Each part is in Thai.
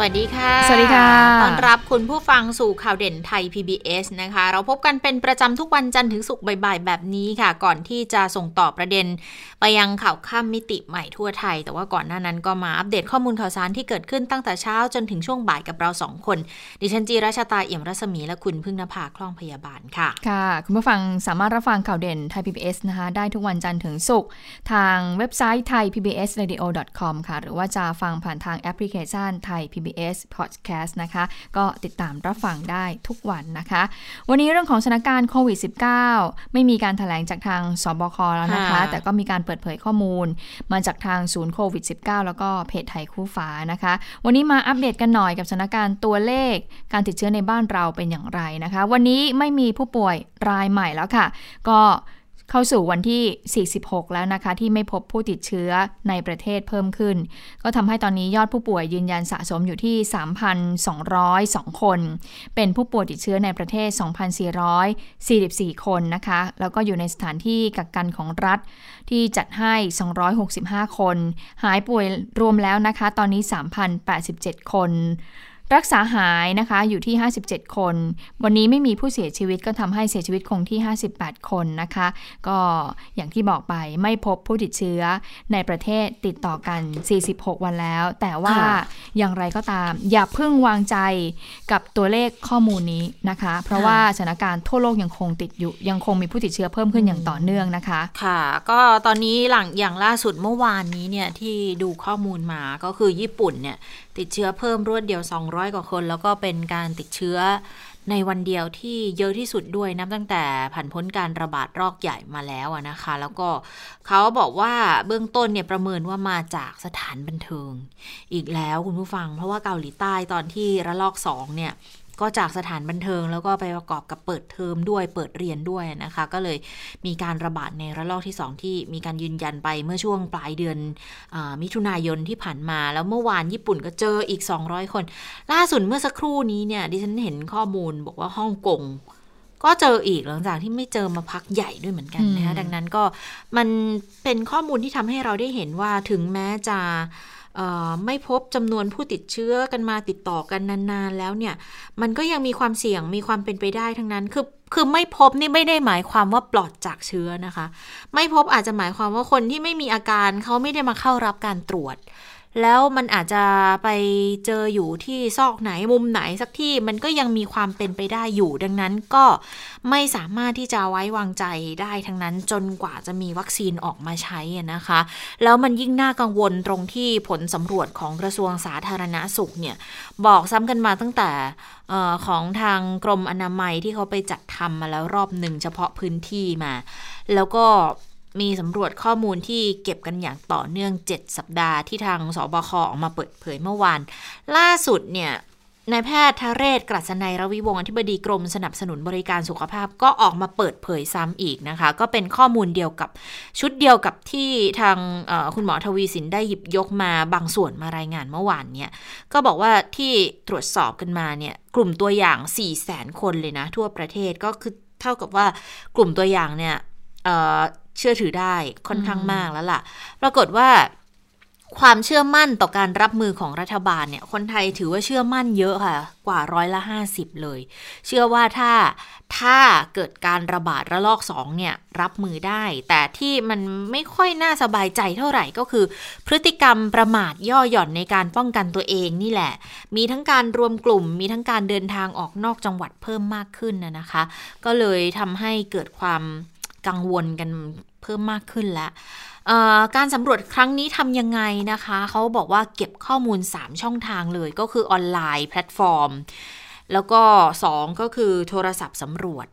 สวัสดีค่ะ สวัสดีค่ะ ต้อนรับคุณผู้ฟังสู่ข่าวเด่นไทย PBS นะคะ เราพบกันเป็นประจำทุกวันจันทร์ถึงศุกร์บ่ายๆ แบบนี้ค่ะ ก่อนที่จะส่งต่อประเด็น ไปยังข่าวข้ามมิติใหม่ทั่วไทย แต่ว่าก่อนหน้านั้นก็มาอัปเดตข้อมูลข่าวสารที่เกิดขึ้นตั้งแต่เช้าจนถึงช่วงบ่ายกับเราสองคน ดิฉันจีราชาตาเอี่ยมรัศมีและคุณพึ่งนภาคล่องพยาบาลค่ะ ค่ะ คุณผู้ฟังสามารถรับฟังข่าวเด่นไทย PBS นะคะ ได้ทุกวันจันทร์ถึงศุกร์ทางเว็บไซต์ไทย PBS Radio com ค่ะ หรือว่าจะฟังผ่านทางแอปพลิเคชันไทย PBS Podcast นะคะ ก็ติดตามรับฟังได้ทุกวันนะคะ วันนี้เรื่องของสถานการณ์โควิด -19 ไม่มีการถแถลงจากทางสบคแล้วนะคะค่ะแต่ก็มีการเปิดเผยข้อมูล มาจากทางศูนย์โควิด -19 แล้วก็เพจไทยคู่ฟ้านะคะ วันนี้มาอัปเดตกันหน่อยกับสถานการณ์ตัวเลข การติดเชื้อในบ้านเราเป็นอย่างไรนะคะ วันนี้ไม่มีผู้ป่วยรายใหม่แล้วค่ะ ก็ เข้าสู่วันที่ 46 แล้วนะคะ ที่ไม่พบผู้ติดเชื้อในประเทศเพิ่มขึ้น ก็ทำให้ตอนนี้ยอดผู้ป่วยยืนยันสะสมอยู่ที่ 3,202 คน เป็นผู้ป่วยติดเชื้อในประเทศ 2,444 คนนะคะ แล้วก็อยู่ในสถานที่กักกันของรัฐที่จัดให้ 265 คน หายป่วยรวมแล้วนะคะ ตอนนี้ 3,087 คน รักษาหายนะคะอยู่ที่ 57 คน วันนี้ไม่มีผู้เสียชีวิตก็ทำให้เสียชีวิตคงที่ 58 คนนะคะ ก็อย่างที่บอกไปไม่พบผู้ติดเชื้อในประเทศติดต่อกัน 46 วันแล้ว แต่ว่าค่ะอย่างไรก็ตาม อย่าเพิ่งวางใจกับตัวเลขข้อมูลนี้นะคะ เพราะว่าสถานการณ์ทั่วโลกยังคงติดอยู่ ยังคงมีผู้ติดเชื้อเพิ่มขึ้นอย่างต่อเนื่องนะคะ ค่ะ ก็ตอนนี้หลังอย่างล่าสุดเมื่อวานนี้เนี่ยที่ดูข้อมูลมาก็คือญี่ปุ่นเนี่ย ติดเชื้อเพิ่มรวดเดียว 200 กว่าคน แล้วก็เป็นการติดเชื้อในวันเดียวที่เยอะที่สุดด้วยนับตั้งแต่ผ่านพ้นการระบาดรอกใหญ่มาแล้วนะคะ แล้วก็เขาบอกว่าเบื้องต้นเนี่ยประเมินว่ามาจากสถานบันเทิง อีกแล้วคุณผู้ฟัง เพราะว่าเกาหลีใต้ตอนที่ระลอกสองเนี่ย ก็จากสถานบันเทิงแล้วก็ไปประกอบกับเปิดเทอมด้วยเปิดเรียนด้วยนะคะ ก็เลยมีการระบาดในระลอกที่ 2 ที่มีการยืนยันไปเมื่อช่วงปลายเดือนอามิถุนายนที่ผ่านมา แล้วเมื่อวานญี่ปุ่นก็เจออีก 200 คน ล่าสุดเมื่อสักครู่นี้เนี่ยดิฉันเห็นข้อมูลบอกว่าฮ่องกงก็เจออีกหลังจากที่ไม่เจอมาพักใหญ่ด้วยเหมือนกันนะคะอืมดังนั้นก็มันเป็นข้อมูลที่ทำให้เราได้เห็นว่าถึงแม้จะเอ่อ ไม่พบจำนวนผู้ติดเชื้อกันมาติดต่อกันนานๆแล้วเนี่ย มันก็ยังมีความเสี่ยงมีความเป็นไปได้ทั้งนั้น คือคือไม่พบนี่ไม่ได้หมายความว่าปลอดจากเชื้อนะคะ ไม่พบอาจจะหมายความว่าคนที่ไม่มีอาการเขาไม่ได้มาเข้ารับการตรวจ แล้วมันอาจจะไปเจออยู่ที่ซอกไหนมุมไหนสักที่มันก็ยังมีความเป็นไปได้อยู่ ดังนั้นก็ไม่สามารถที่จะไว้วางใจได้ทั้งนั้นจนกว่าจะมีวัคซีนออกมาใช้นะคะ แล้วมันยิ่งน่ากังวลตรงที่ผลสำรวจของกระทรวงสาธารณาสุขเนี่ย บอกซ้ำกันมาตั้งแต่ของทางกรมอนามัยที่เขาไปจัดทำมาแล้วรอบหนึ่งเฉพาะพื้นที่มา แล้วก็ มีสำรวจข้อมูลที่เก็บกันอย่างต่อเนื่อง 7 สัปดาห์ที่ทางสบคออกมาเปิดเผยเมื่อวาน ล่าสุดเนี่ยนายแพทย์ทเรศกรัศนัยรวิวงศ์อธิบดีกรมสนับสนุนบริการสุขภาพก็ออกมาเปิดเผยซ้ำอีกนะคะ ก็เป็นข้อมูลเดียวกับชุดเดียวกับที่ทางคุณหมอทวีสินได้หยิบยกมาบางส่วนมารายงานเมื่อวานเนี่ยก็บอกว่าที่ตรวจสอบกันมาเนี่ยกลุ่มตัวอย่าง 4 0 0แสนคนเลยนะทั่วประเทศก็คือเท่ากับว่ากลุ่มตัวอย่างเนี่ย เอ่อเชื่อถือได้ค่อนข้างมากแล้วล่ะ ปรากฏว่าความเชื่อมั่นต่อการรับมือของรัฐบาลเนี่ย คนไทยถือว่าเชื่อมั่นเยอะค่ะ กว่าร้อยละห้าสิบเลย เชื่อว่าถ้าถ้าเกิดการระบาดระลอกสองเนี่ย รับมือได้ แต่ที่มันไม่ค่อยน่าสบายใจเท่าไหร่ก็คือ พฤติกรรมประมาทย่อหย่อนในการป้องกันตัวเองนี่แหละ มีทั้งการรวมกลุ่ม มีทั้งการเดินทางออกนอกจังหวัดเพิ่มมากขึ้นนะนะคะ ก็เลยทำให้เกิดความกังวลกัน เพิ่มมากขึ้นแล้วการสำรวจครั้งนี้ทำยังไงนะคะ เขาบอกว่าเก็บข้อมูล 3 ช่องทางเลยก็คือออนไลน์แพลตฟอร์ม แล้วก็ 2 ก็คือโทรศัพท์สำรวจ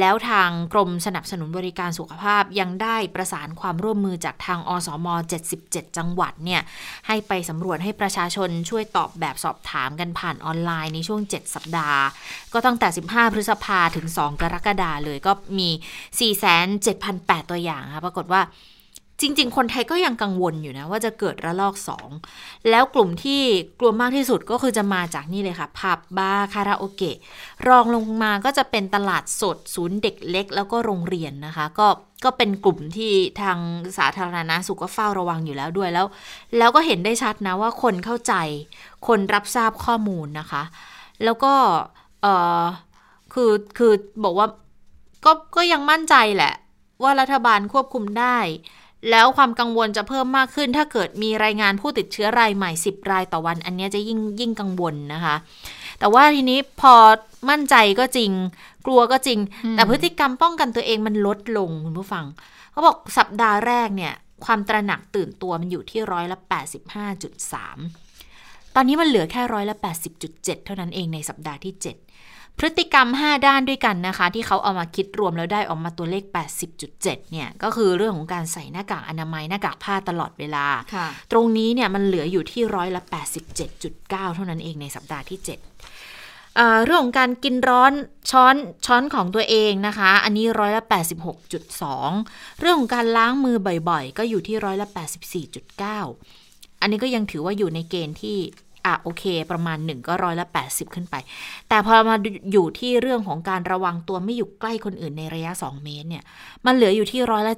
แล้วทางกรมสนับสนุนบริการสุขภาพยังได้ประสานความร่วมมือจากทางอสม 77 จังหวัดเนี่ยให้ไปสำรวจให้ประชาชนช่วยตอบแบบสอบถามกันผ่านออนไลน์ในช่วง 7 สัปดาห์ ก็ตั้งแต่ 15 พฤษภาถึง 2 กรกฎาเลยก็มี 4,7,800ตัวอย่างค่ะปรากฏว่า จริง ๆ คนไทยก็ยังกังวลอยู่นะ ว่าจะเกิดระลอกสอง แล้วกลุ่มที่กลัวมากที่สุดก็คือจะมาจากนี่เลยค่ะ ผับ บาร์คาราโอเกะ รองลงมาก็จะเป็นตลาดสด ศูนย์เด็กเล็ก แล้วก็โรงเรียนนะคะ ก็ก็เป็นกลุ่มที่ทางสาธารณาสุขก็เฝ้าระวังอยู่แล้วด้วยแล้ว แล้วก็เห็นได้ชัดนะว่าคนเข้าใจ คนรับทราบข้อมูลนะคะ แล้วก็เออคือคือบอกว่าก็ก็ยังมั่นใจแหละ ว่ารัฐบาลควบคุมได้ แล้วความกังวลจะเพิ่มมากขึ้น ถ้าเกิดมีรายงานผู้ติดเชื้อรายใหม่ 10 รายต่อวัน อันเนี้ยจะยิ่งยิ่งกังวลนะคะ แต่ว่าทีนี้พอมั่นใจก็จริง กลัวก็จริง แต่พฤติกรรมป้องกันตัวเองมันลดลงคุณผู้ฟังเขาบอกสัปดาห์แรกเนี่ย ความตระหนักตื่นตัวมันอยู่ที่ร้อยละ85.3ตอนนี้มันเหลือแค่ร้อยละ 80.7 เท่านั้นเองในสัปดาห์ที่ 7 พฤติกรรม 5 ด้านด้วยกันนะคะ ที่เขาเอามาคิดรวมแล้วได้ออกมาตัวเลข 80.7 เนี่ย ก็คือเรื่องของการใส่หน้ากากอนามัยหน้ากากผ้าตลอดเวลาค่ะตรงนี้เนี่ยมันเหลืออยู่ที่ร้อยละ 87.9 เท่านั้นเองในสัปดาห์ที่7อ่าเรื่องของการกินร้อนช้อนช้อนของตัวเองนะคะ อันนี้ร้อยละ86.2 เรื่องของการล้างมือบ่อยๆ ก็อยู่ที่ร้อยละ84.9 อันนี้ก็ยังถือว่าอยู่ในเกณฑ์ที่ อะโอเค ประมาณหนึ่งก็ร้อยละ 80 ขึ้นไป แต่พอมาอยู่ที่เรื่องของการระวังตัวไม่อยู่ใกล้คนอื่นในระยะ 2 เมตรเนี่ย มันเหลืออยู่ที่ร้อยละ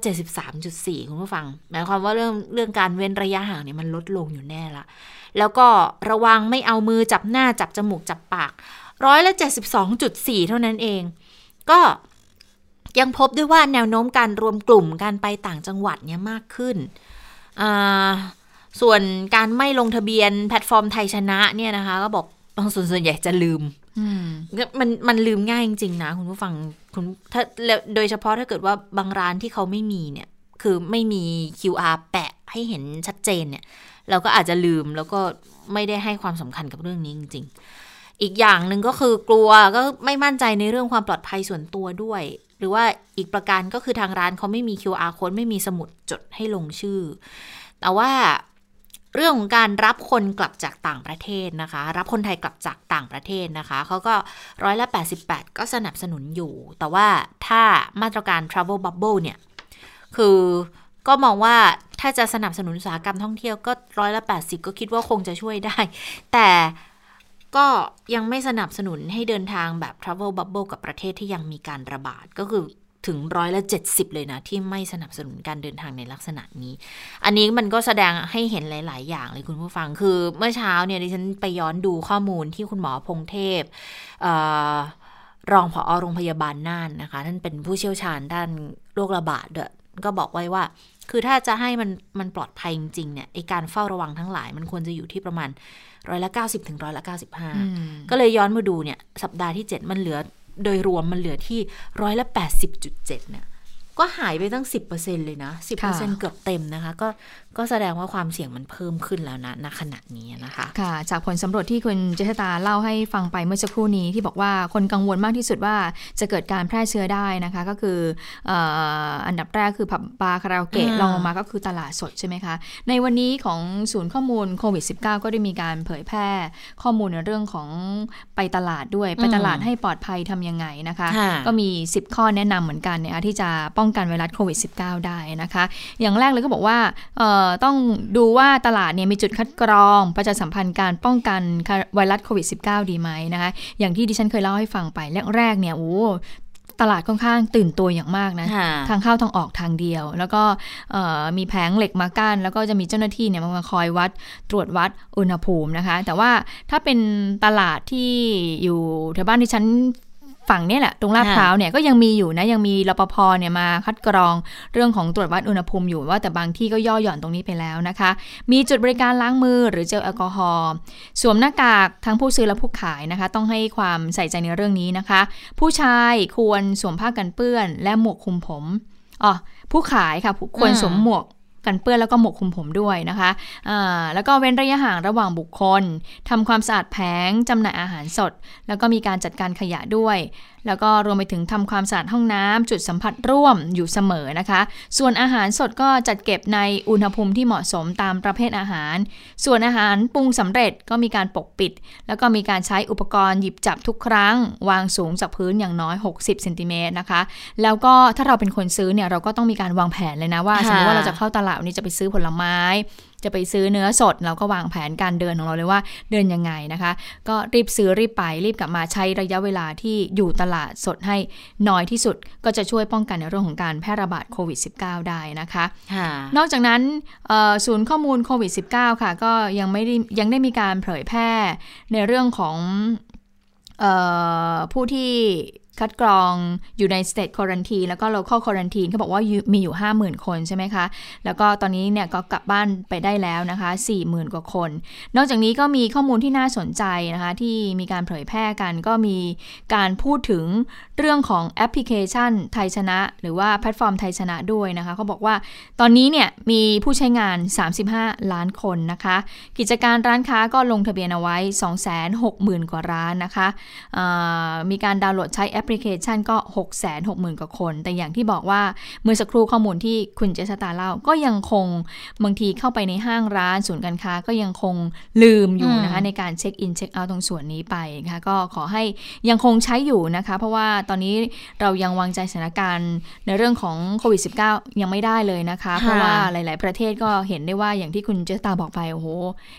73.4 คุณผู้ฟัง หมายความว่าเรื่องเรื่องการเว้นระยะห่างเนี่ยมันลดลงอยู่แน่ละ แล้วก็ระวังไม่เอามือจับหน้าจับจมูกจับปากร้อยละ 72.4 เท่านั้นเอง ก็ยังพบด้วยว่าแนวโน้มการรวมกลุ่มการไปต่างจังหวัดเนี่ยมากขึ้นอ่า ส่วนการไม่ลงทะเบียนแพลตฟอร์มไทยชนะเนี่ยนะคะ ก็บอกบางส่วนส่วนใหญ่จะลืมอืมมันมันลืมง่ายจริงๆนะคุณผู้ฟังคุณถ้าแล้วโดยเฉพาะถ้าเกิดว่าบางร้านที่เขาไม่มีเนี่ย คือไม่มี QR แปะให้เห็นชัดเจนเนี่ย เราก็อาจจะลืมแล้วก็ไม่ได้ให้ความสำคัญกับเรื่องนี้จริง ๆ อีกอย่างหนึ่งก็คือกลัวก็ไม่มั่นใจในเรื่องความปลอดภัยส่วนตัวด้วย หรือว่าอีกประการก็คือทางร้านเขาไม่มี QR code ไม่มีสมุดจดให้ลงชื่อ แต่ว่า เรื่องของการรับคนกลับจากต่างประเทศนะคะ รับคนไทยกลับจากต่างประเทศนะคะเขาก็ร้อยละ 88 ก็สนับสนุนอยู่ แต่ว่าถ้ามาตรการ travel bubble เนี่ย คือก็มองว่าถ้าจะสนับสนุนอุตสาหกรรมท่องเที่ยวก็ร้อยละ 80 ก็คิดว่าคงจะช่วยได้ แต่ก็ยังไม่สนับสนุนให้เดินทางแบบ travel bubble กับประเทศที่ยังมีการระบาดก็คือ ถึงร้อยละ 70 เลยนะ ที่ไม่สนับสนุนการเดินทางในลักษณะนี้ อันนี้มันก็แสดงให้เห็นหลาย ๆ อย่างเลยคุณผู้ฟังคือเมื่อเช้าเนี่ยดิฉันไปย้อนดูข้อมูลที่คุณหมอพงเทพเอ่อรองผอโรงพยาบาลน่านนะคะท่านเป็นผู้เชี่ยวชาญด้านโรคระบาดด้วยก็บอกไว้ว่า คือถ้าจะให้มันมันปลอดภัยจริง ๆ เนี่ยไอการเฝ้าระวังทั้งหลาย มันควรจะอยู่ที่ประมาณร้อยละ90ถึงร้อยละ95ก็เลยย้อนมาดูเนี่ยสัปดาห์ที่7มันเหลือ โดยรวมมันเหลือที่ร้อยละแปดสิบจุดเนี่ยก็หายไปตั้ง 10%เลยนะ 10%เกือบเต็มนะคะ ก็ ก็แสดงว่าความเสี่ยงมันเพิ่มขึ้นแล้วนะณขณะนี้นะคะค่ะ จากผลสำรวจที่คุณเจษตาเล่าให้ฟังไปเมื่อสักครู่นี้ที่บอกว่าคนกังวลมากที่สุดว่าจะเกิดการแพร่เชื้อได้นะคะ ก็คือเอ่ออันดับแรกคือผับบาร์คาราโอเกะอ่ารองลงมาก็คือตลาดสดใช่ไหมคะ ในวันนี้ของศูนย์ข้อมูลโควิด -19 ก็ได้มีการเผยแพร่ข้อมูลในเรื่องของไปตลาดด้วยไปตลาดให้ปลอดภัยทำยังไงนะคะค่ะก็มี 10 ข้อแนะนำเหมือนกันนะคะที่จะป้องกันไวรัสโควิด -19 ได้นะคะ อย่างแรกเลยก็บอกว่าเอ่อต้องดูว่าตลาดเนี่ยมีจุดคัดกรอง ประชาสัมพันธ์การป้องกันไวรัสโควิด -19 ดีไหมนะคะ อย่างที่ดิฉันเคยเล่าให้ฟังไปแรกๆเนี่ยโอ้ตลาดค่อนข้างตื่นตัวอย่างมากนะค่ะทางเข้าทางออกทางเดียว แล้วก็เอ่อมีแผงเหล็กมากั้นแล้วก็จะมีเจ้าหน้าที่เนี่ยมาคอยวัดตรวจวัดอุณหภูมินะคะ แต่ว่าถ้าเป็นตลาดที่อยู่แถวบ้านที่ฉัน ฝั่งนี่แหละ ตรงลาดพร้าวเนี่ยก็ยังมีอยู่นะ ยังมีรปภเนี่ยมาคัดกรองเรื่องของตรวจวัดอุณหภูมิอยู่ว่าแต่บางที่ก็ย่อหย่อนตรงนี้ไปแล้วนะคะ มีจุดบริการล้างมือหรือเจลแอลกอฮอล์สวมหน้ากากทั้งผู้ซื้อและผู้ขายนะคะ ต้องให้ความใส่ใจในเรื่องนี้นะคะ ผู้ชายควรสวมผ้ากันเปื้อน และหมวกคลุมผมอ๋อผู้ขายค่ะควรสวมหมวก กันเปื้อนแล้วก็หมกคุมผมด้วยนะคะแล้วก็เว้นระยะห่างระหว่างบุคคลทำความสะอาดแผงจำหน่ายอาหารสด แล้วก็มีการจัดการขยะด้วย แล้วก็รวมไปถึงทำความสะอาดห้องน้ำจุดสัมผัสร่วมอยู่เสมอนะคะ ส่วนอาหารสดก็จัดเก็บในอุณหภูมิที่เหมาะสมตามประเภทอาหาร ส่วนอาหารปรุงสำเร็จก็มีการปกปิด แล้วก็มีการใช้อุปกรณ์หยิบจับทุกครั้ง วางสูงจากพื้นอย่างน้อย 60เซนติเมตรนะคะ แล้วก็ถ้าเราเป็นคนซื้อเนี่ยเราก็ต้องมีการวางแผนเลยนะว่าค่ะสมมติว่าเราจะเข้าตลาดวันนี้จะไปซื้อผลไม้จะไปซื้อเนื้อสดเราก็วางแผนการเดินของเราเลยว่าเดินยังไงนะคะ ก็รีบซื้อรีบไปรีบกลับมาใช้ระยะเวลาที่อยู่ตลาดสดให้น้อยที่สุด ก็จะช่วยป้องกันในเรื่องของการแพร่ระบาดโควิด -19 ได้นะคะค่ะนอกจากนั้นเอ่อศูนย์ข้อมูลโควิด -19 ค่ะ ก็ยังไม่ได้ยังได้มีการเผยแพร่ในเรื่องของเออผู้ที่ คัดกรองอยู่ใน state quarantine แล้วก็ local quarantine เขาบอกว่ามีอยู่ 50,000 คนใช่ไหมคะ แล้วก็ตอนนี้เนี่ยก็กลับบ้านไปได้แล้วนะคะ 40,000 กว่าคน นอกจากนี้ก็มีข้อมูลที่น่าสนใจนะคะ ที่มีการเผยแพร่กันก็มีการพูดถึงเรื่องของแอปพลิเคชันไทยชนะ หรือว่าแพลตฟอร์มไทยชนะด้วยนะคะเขาบอกว่าตอนนี้เนี่ยมีผู้ใช้งาน 35 ล้านคนนะคะ กิจการร้านค้าก็ลงทะเบียนเอาไว้ 260,000 กว่าร้านนะคะมีการดาวน์โหลดใช้แอปพลิเคชันก็ 660,000 กว่าคน แต่อย่างที่บอกว่าเมื่อสักครู่ข้อมูลที่คุณเจษตาเล่าก็ยังคงบางทีเข้าไปในห้างร้านศูนย์การค้าก็ยังคงลืมอยู่นะคะในการเช็คอินเช็คเอาท์ตรงส่วนนี้ไปนะคะก็ขอให้ยังคงใช้อยู่นะคะ เพราะว่าตอนนี้เรายังวางใจสถานการณ์ในเรื่องของโควิด -19 ยังไม่ได้เลยนะคะ เพราะว่าหลาย ๆ ประเทศก็เห็นได้ว่าอย่างที่คุณเจษตาบอกไปโอ้โห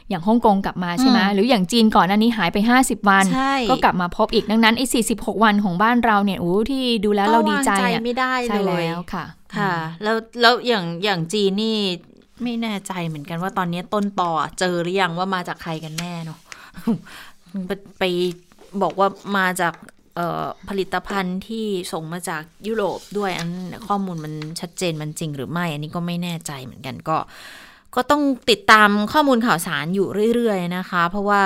อย่างฮ่องกงกลับมาใช่ไหมอืมหรืออย่างจีนก่อนหน้านี้หายไป 50 วันใช่ก็กลับมาพบอีกดังนั้นไอ้46 วันของบ้านเราเนี่ยโอ้ที่ดูแล้วเราดีใจก็วงอะไม่ได้ใช่เลยแล้วค่ะ ค่ะ แล้วแล้วอย่างอย่างจีนนี่ไม่แน่ใจเหมือนกันว่าตอนนี้ต้นต่อเจอหรือยังว่ามาจากใครกันแน่เนาะไปไปบอกว่ามาจากเอ่อผลิตภัณฑ์ที่ส่งมาจากยุโรปด้วยอันนั้นข้อมูลมันชัดเจนมันจริงหรือไม่ อันนี้ก็ไม่แน่ใจเหมือนกันก็ ก็ต้องติดตามข้อมูลข่าวสารอยู่เรื่อยๆนะคะ เพราะว่า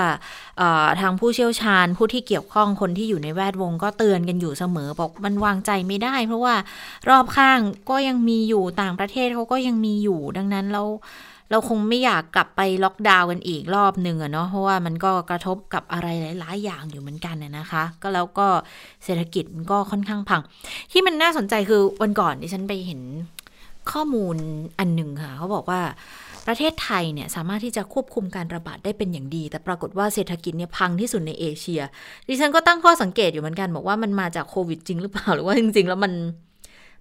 ทางผู้เชี่ยวชาญผู้ที่เกี่ยวข้องคนที่อยู่ในแวดวงก็เตือนกันอยู่เสมอบอกมันวางใจไม่ได้ เพราะว่ารอบข้างก็ยังมีอยู่ต่างประเทศเขาก็ยังมีอยู่ดังนั้นเราเราคงไม่อยากกลับไปล็อกดาวน์กันอีกรอบหนึ่งอะเนาะเพราะว่ามันก็กระทบกับอะไรหลายๆ อย่างอยู่เหมือนกันน่ะนะคะ ก็แล้วก็เศรษฐกิจมันก็ค่อนข้างพัง ที่มันน่าสนใจคือวันก่อนดิฉันไปเห็นข้อมูลอันหนึ่งค่ะ เขาบอกว่า ประเทศไทยเนี่ยสามารถที่จะควบคุมการระบาดได้เป็นอย่างดี แต่ปรากฏว่าเศรษฐกิจเนี่ยพังที่สุดในเอเชีย ดิฉันก็ตั้งข้อสังเกตอยู่เหมือนกัน บอกว่ามันมาจากโควิดจริงหรือเปล่าหรือว่าจริง ๆ แล้วมัน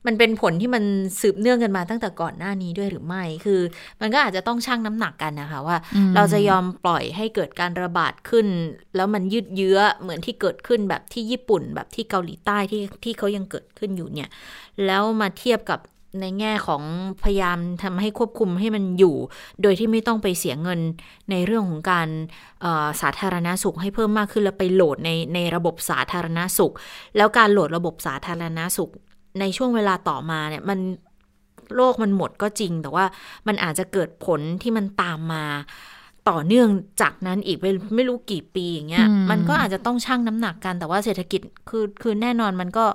มันเป็นผลที่มันสืบเนื่องกันมาตั้งแต่ก่อนหน้านี้ด้วยหรือไม่ คือ มันก็อาจจะต้องชั่งน้ำหนักกันนะคะว่าอืมเราจะยอมปล่อยให้เกิดการระบาดขึ้น แล้วมันยืดเยื้อเหมือนที่เกิดขึ้นแบบที่ญี่ปุ่น แบบที่เกาหลีใต้ที่ที่เขายังเกิดขึ้นอยู่เนี่ย แล้วมาเทียบกับ ในแง่ของพยายามทำให้ควบคุมให้มันอยู่ โดยที่ไม่ต้องไปเสียเงินในเรื่องของการเอ่อสาธารณาสุขให้เพิ่มมากขึ้นแล้วไปโหลดในในระบบสาธารณาสุข แล้วการโหลดระบบสาธารณาสุข ในช่วงเวลาต่อมาเนี่ยมันโรคมันหมดก็จริง แต่ว่ามันอาจจะเกิดผลที่มันตามมาต่อเนื่องจากนั้นอีกไปไม่รู้กี่ปีอย่างเงี้ยอืมมันก็อาจจะต้องชั่งน้ำหนักกันแต่ว่าเศรษฐกิจคือคือแน่นอนมันก็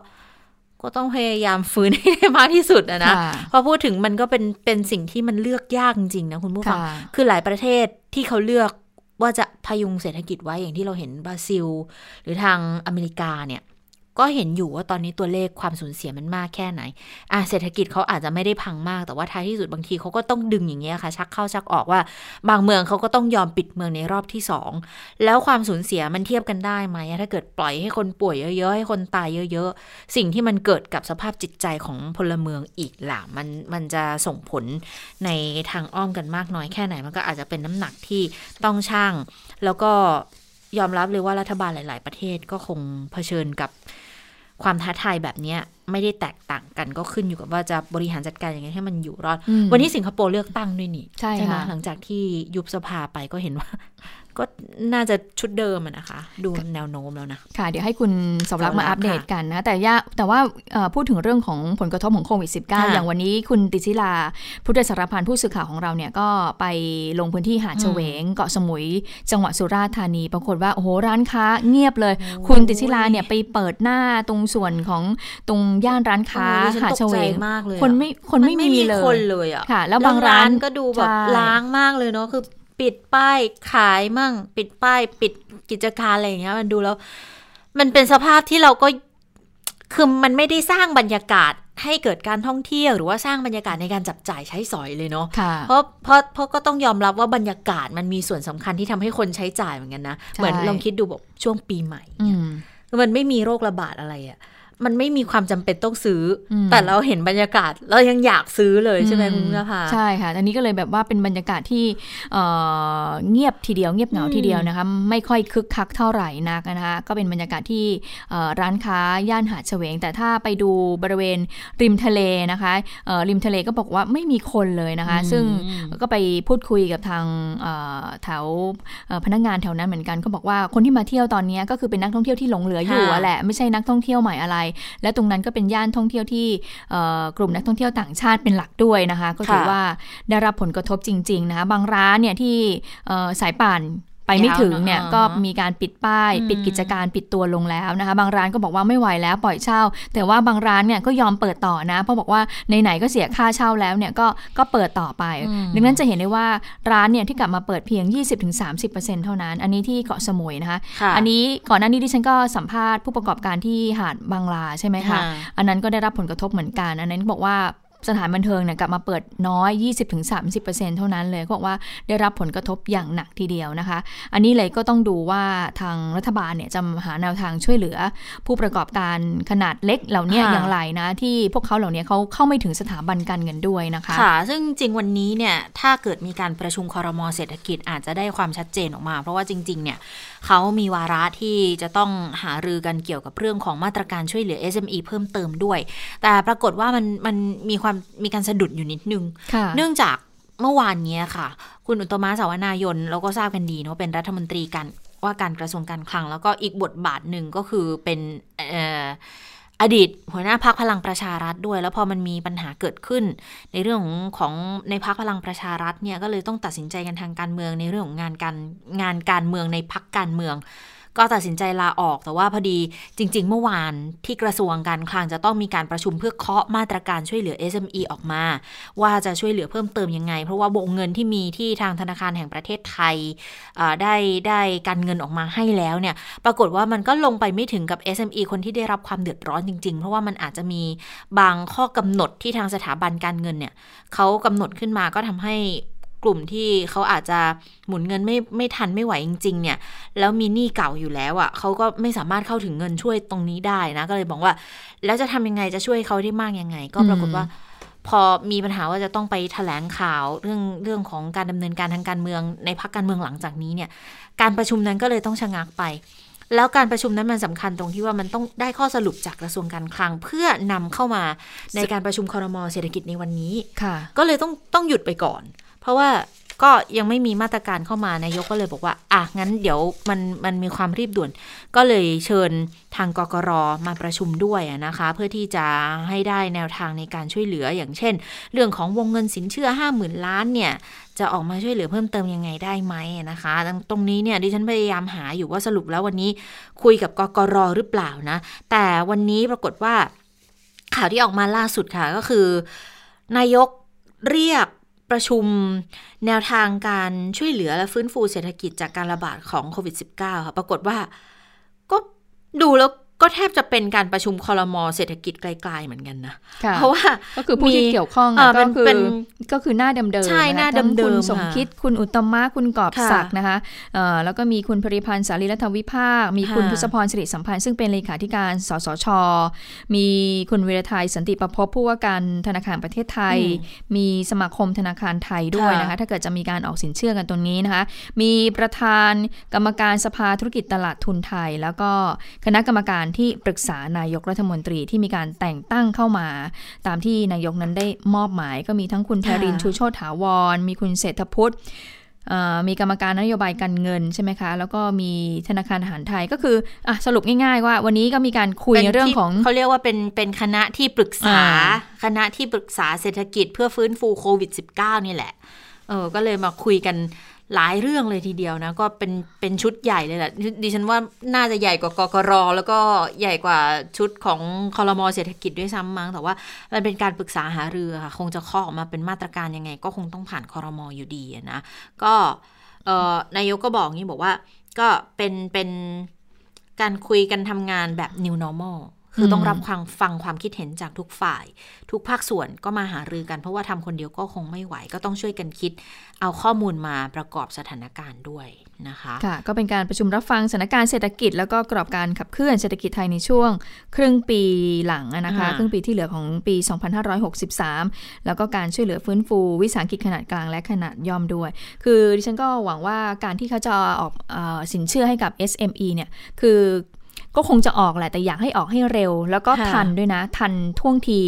ก็ต้องพยายามฟื้นให้ได้มากที่สุดอะนะค่ะพอพูดถึงมันก็เป็นเป็นสิ่งที่มันเลือกยากจริงๆนะคุณผู้ฟังค่ะคือหลายประเทศที่เขาเลือกว่าจะพยุงเศรษฐกิจไว้อย่างที่เราเห็นบราซิล หรือทางอเมริกาเนี่ย ก็เห็นอยู่ว่าตอนนี้ตัวเลขความสูญเสียมันมากแค่ไหนอะเศรษฐกิจเขาอาจจะไม่ได้พังมาก แต่ว่าท้ายที่สุดบางทีเขาก็ต้องดึงอย่างเงี้ยค่ะ ชักเข้าชักออกว่า บางเมืองเขาก็ต้องยอมปิดเมืองในรอบที่สองแล้วความสูญเสียมันเทียบกันได้ไหมถ้าเกิดปล่อยให้คนป่วยเยอะๆให้คนตายเยอะๆ สิ่งที่มันเกิดกับสภาพจิตใจของพลเมืองอีกล่ะมันมันจะส่งผลในทางอ้อมกันมากน้อยแค่ไหนมันก็อาจจะเป็นน้ำหนักที่ต้องช่าง แล้วก็ยอมรับเลยว่ารัฐบาลหลาย ๆ ประเทศก็คงเผชิญกับ ความท้าทายแบบเนี้ย ไม่ได้แตกต่างกันก็ขึ้นอยู่กับว่าจะบริหารจัดการยังไงให้มันอยู่รอดอืมวันนี้สิงคโปร์เลือกตั้งด้วยนี่ใช่ไหมค่ะหลังจากที่ยุบสภาไปก็เห็นว่า ก็น่าจะชุดเดิมอะนะคะ ดูแนวโน้มแล้วนะ ค่ะ เดี๋ยวให้คุณสำรักสำรัมากอัปเดตค่ะกันนะ แต่ย่าแต่ว่าเอ่อพูดถึงเรื่องของผลกระทบของโควิดค่ะ -19 อย่างวันนี้คุณติชิลาพุทธสารพันธ์ผู้สื่อข่าวของเราเนี่ยก็ไปลงพื้นที่หาดเฉวง เกาะสมุย จังหวัดสุราษฎร์ธานีปรากฏว่าโอ้โหร้านค้าเงียบเลย คุณติชิลาเนี่ยไปเปิดหน้าตรงส่วนของตรงย่านร้านค้าโอ้ยฉันหาดตกเฉวใจงมากเลยอะคนไม่คนไม่นมีเลยคนเลยอะค่ะ แล้วบางร้านก็ดูแบบใช่ล้างมากเลยเนาะคือปิดป้ายขายมั่ง ปิดป้ายปิดกิจการอะไรอย่างเงี้ย มันดูแล้ว มันเป็นสภาพที่เราก็คือมันไม่ได้สร้างบรรยากาศให้เกิดการท่องเที่ยวหรือว่าสร้างบรรยากาศในการจับจ่ายใช้สอยเลยเนาะค่ะเพราะเพราะเพราะก็ต้องยอมรับว่าบรรยากาศมันมีส่วนสำคัญที่ทำให้คนใช้จ่ายเหมือนกันนะใช่เหมือนลองคิดดูแบบช่วงปีใหม่อืมคือมันไม่มีโรคระบาดอะไรอะ่ะ มันไม่มีความจำเป็นต้องซื้ออมแต่เราเห็นบรรยากาศเรายังอยากซื้อเลยใช่ไหมคุณนภาใช่ค่ะอันนี้ก็เลยแบบว่าเป็นบรรยากาศที่เอ่อเงียบทีเดียวเงียบเหงาอืมทีเดียวนะคะไม่ค่อยคึกคักเท่าไหร่นักนะคะก็เป็นบรรยากาศที่เอ่อร้านค้าย่านหาดเฉวง แต่ถ้าไปดูบริเวณริมทะเลนะคะเอ่อริมทะเลก็บอกว่าไม่มีคนเลยนะคะ ซึ่งก็ไปพูดคุยกับทางเอ่อแถวเอ่อพนักงานแถวนั้นเหมือนกันก็บอกว่าคนที่มาเที่ยวตอนนี้ก็คือเป็นนักท่องเที่ยวที่หลงเหลืออยู่ค่ะอะแหละไม่ใช่นักท่องเที่ยวใหม่อะไรและตรงนั้นก็เป็นย่านท่องเที่ยวที่เอ่อกลุ่มนักท่องเที่ยวต่างชาติเป็นหลักด้วยนะคะ ก็ถือค่ะว่าได้รับผลกระทบจริงๆนะคะบางร้านเนี่ยที่เอ่อสายป่าน ไปไม่ถึงเนี่ยยาวเนอะก็มีการปิดป้ายอืมปิดกิจการปิดตัวลงแล้วนะคะ บางร้านก็บอกว่าไม่ไหวแล้วปล่อยเช่า แต่ว่าบางร้านเนี่ยก็ยอมเปิดต่อนะ เพราะบอกว่าไหนๆก็เสียค่าเช่าแล้วเนี่ยก็ก็เปิดต่อไปอืมดังนั้นจะเห็นได้ว่าร้านเนี่ยที่กลับมาเปิดเพียง 20-30%เท่านั้น อันนี้ที่เกาะสมุยนะคะค่ะอันนี้ก่อนหน้านี้ดิฉันก็สัมภาษณ์ผู้ประกอบการที่หาดบางลาใช่ไหมคะค่ะอันนั้นก็ได้รับผลกระทบเหมือนกัน อันนั้นบอกว่า สถานบันเทิงเนี่ยกลับมาเปิดน้อย 20-30%เท่านั้นเลยก็บอกว่าได้รับผลกระทบอย่างหนักทีเดียวนะคะ อันนี้เลยก็ต้องดูว่าทางรัฐบาลเนี่ยจะหาแนวทางช่วยเหลือ ผู้ประกอบการขนาดเล็กเหล่านี้ค่ะอย่างไรนะ ที่พวกเขาเหล่านี้เขาเข้าไม่ถึงสถาบันการเงินด้วยนะคะค่ะ ซึ่งจริงวันนี้เนี่ยถ้าเกิดมีการประชุมคอรมอเศรษฐกิจอาจจะได้ความชัดเจนออกมา เพราะว่าจริง ๆ เนี่ยเขามีวาระที่จะต้องหารือกันเกี่ยวกับเรื่องของมาตรการช่วยเหลือ SME เพิ่มเติมด้วย แต่ปรากฏว่ามันมันมีความมีการสะดุดอยู่นิดนึงค่ะเนื่องจากเมื่อวานเนี้ยค่ะ คุณอุตตมะสาวนายนเราก็ทราบกันดีเนาะเป็นรัฐมนตรีการว่าการกระทรวงการคลัง แล้วก็อีกบทบาทหนึ่งก็คือเป็นเอ่ออดีตหัวหน้าพักพลังประชารัฐด้วย แล้วพอมันมีปัญหาเกิดขึ้น ในเรื่องของของในพักพลังประชารัฐเนี่ยก็เลยต้องตัดสินใจกันทางการเมืองในเรื่องของงานการงานการเมืองในพักการเมือง ก็ตัดสินใจลาออกแต่ว่าพอดีจริง ๆ เมื่อวานที่กระทรวงการคลังจะต้องมีการประชุมเพื่อเคาะมาตรการช่วยเหลือ SME ออกมา ว่าจะช่วยเหลือเพิ่มเติมยังไง เพราะว่าวงเงินที่มีที่ทางธนาคารแห่งประเทศไทยได้ได้การเงินออกมาให้แล้วเนี่ยปรากฏว่ามันก็ลงไปไม่ถึงกับ SME คนที่ได้รับความเดือดร้อนจริง ๆ เพราะว่ามันอาจจะมีบางข้อกำหนดที่ทางสถาบันการเงินเนี่ยเขากำหนดขึ้นมาก็ทำให้ กลุ่มที่เขาอาจจะหมุนเงินไม่ไม่ทันไม่ไหวจริง ๆ เนี่ย แล้วมีหนี้เก่าอยู่แล้วอะ่ะเขาก็ไม่สามารถเข้าถึงเงินช่วยตรงนี้ได้นะ ก็เลยบอกว่า แล้วจะทำยังไงจะช่วยเขาได้มากยังไง ก็ปรากฏว่า พอมีปัญหาว่าจะต้องไปแถลงข่าวเรื่องเรื่องของการดำเนินการทางการเมืองในพักการเมืองหลังจากนี้เนี่ย การประชุมนั้นก็เลยต้องชะงักไปแล้วการประชุมนั้นมันสำคัญตรงที่ว่ามันต้องได้ข้อสรุปจากกระทรวงการคลัง เพื่อนำเข้ามาในการประชุมคอรมอเศรษฐกิจในวันนี้ค่ะก็เลยต้องต้องหยุดไปก่อน เพราะว่าก็ยังไม่มีมาตรการเข้ามานายกก็เลยบอกว่า อะ งั้นเดี๋ยวมันมันมีความรีบด่วน ก็เลยเชิญทางกกรมาประชุมด้วยนะคะ เพื่อที่จะให้ได้แนวทางในการช่วยเหลืออย่างเช่น เรื่องของวงเงินสินเชื่อ 5 0,000 ล้านเนี่ย จะออกมาช่วยเหลือเพิ่มเติมยังไงได้ไหมนะคะ ตรงตรงนี้เนี่ยดิฉันพยายามหาอยู่ว่าสรุปแล้ววันนี้คุยกับกกรหรือเปล่านะ แต่วันนี้ปรากฏว่าข่าวที่ออกมาล่าสุดค่ะก็คือ นายกเรียก ประชุมแนวทางการช่วยเหลือและฟื้นฟูเศรษฐกิจจากการระบาดของโควิด -19 ค่ะ ปรากฏว่าก็ดูแล้ว ก็แทบจะเป็นการประชุมคอรมอเศรษฐกิจไกลๆเหมือนกันนะค่ะเพราะว่าก็คือผู้ที่มีเกี่ยวข้องเอ่อก็คือเป็นก็คือหน้าเดิมๆใช่ะคะหน้าทั้งเดิคุณมๆสมค่ะคิดคุณอุตตมะคุณกอบค่ะศักดิ์นะคะเอ่อแล้วก็มีคุณผริพันธ์สารีรัฐวิภาค มีคุณค่ะทศพรสิริสัมพันธ์ซึ่งเป็นเลขาธิการสสช มีคุณวีรไทยสันติประพบผู้ว่าการธนาคารประเทศไทย มีสมาคมธนาคารไทยด้วยนะคะถ้าเกิดจะมีการออกสินเชื่อกันตรงนี้นะคะ มีประธานกรรมการสภาธุรกิจตลาดทุนไทย แล้วก็คณะกรรมการที่ปรึกษานายกรัฐมนตรีที่มีการแต่งตั้งเข้ามา ตามที่นายกนั้นได้มอบหมาย ก็มีทั้งคุณแพรินทร์ชูโชติถาวร มีคุณเศรษฐพุทธเอ่อมีกรรมการนโยบายการเงินใช่ไหมคะ แล้วก็มีธนาคารอาหารไทยก็คืออะสรุปง่ายๆว่า วันนี้ก็มีการคุยป็นเรื่องที่ของเขาเรียกว่าเป็นเป็นคณะที่ปรึกษาอ่าคณะที่ปรึกษาเศรษฐกิจเพื่อฟื้นฟูโควิด -19 นี่แหละเออก็เลยมาคุยกัน หลายเรื่องเลยทีเดียวนะ ก็เป็นเป็นชุดใหญ่เลยแหละดิฉันว่าน่าจะใหญ่กว่ากกรแล้วก็ใหญ่กว่าชุดของคอรมอเศรษฐกิจด้วยซ้ำมั้งแต่ว่ามันเป็นการปรึกษาหารือค่ะ คงจะข้อออกมาเป็นมาตรการยังไง ก็คงต้องผ่านคอรมออยู่ดีนะก็นายกก็บอกงี้บอกว่าก็เป็นเป็นการคุยกันทำงานแบบ new normal คคือต้องรับฟังฟังความคิดเห็นจากทุกฝ่าย ทุกภาคส่วนก็มาหารือกัน เพราะว่าทำคนเดียวก็คงไม่ไหว ก็ต้องช่วยกันคิด เอาข้อมูลมาประกอบสถานการณ์ด้วยนะคะค่ะก็เป็นการประชุมรับฟังสถานการณ์เศรษฐกิจ แล้วก็กรอบการขับเคลื่อนเศรษฐกิจไทยในช่วง ครึ่งปีหลังอะนะคะอ่าครึ่งปีที่เหลือของปี 2563 แล้วก็การช่วยเหลือฟื้นฟู วิสาหกิจขนาดกลางและขนาดย่อมด้วย คือดิฉันก็หวังว่าการที่เขาจะออกเออสินเชื่อให้กับ SME เนี่ยคือ ก็คงจะออกแหละแต่อยากให้ออกให้เร็ว แล้วก็ค่ะทันด้วยนะ ทันท่วงที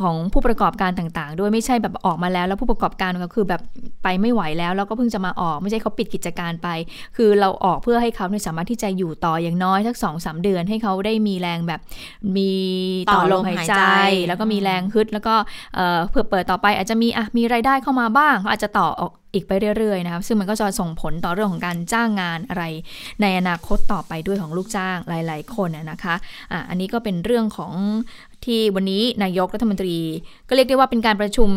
ของผู้ประกอบการต่างๆ ด้วยไม่ใช่แบบออกมาแล้ว แล้วผู้ประกอบการก็คือแบบไปไม่ไหวแล้วแล้วก็เพิ่งจะมาออก ไม่ใช่เขาปิดกิจการไป คือเราออกเพื่อให้เขาเนี่ยสามารถที่จะอยู่ต่ออย่างน้อยสักสองสามเดือนให้เขาได้มีแรงแบบมีต่อลมหายใจต่อลมหายใจแล้วก็มีแรงฮึด แล้วก็เอ่อเผื่อเปิดต่อไปอาจจะมีอะมีรายได้เข้ามาบ้างก็อาจจะต่อออก อีกไปเรื่อยๆนะครับซึ่งมันก็จะส่งผลต่อเรื่องของการจ้างงานอะไร ในอนาคตต่อไปด้วยของลูกจ้างหลาย ๆ คนนะนะคะอะอันนี้ก็เป็นเรื่องของ ที่วันนี้นายกรัฐมนตรี ก็เรียกได้ว่าเป็นการประชุม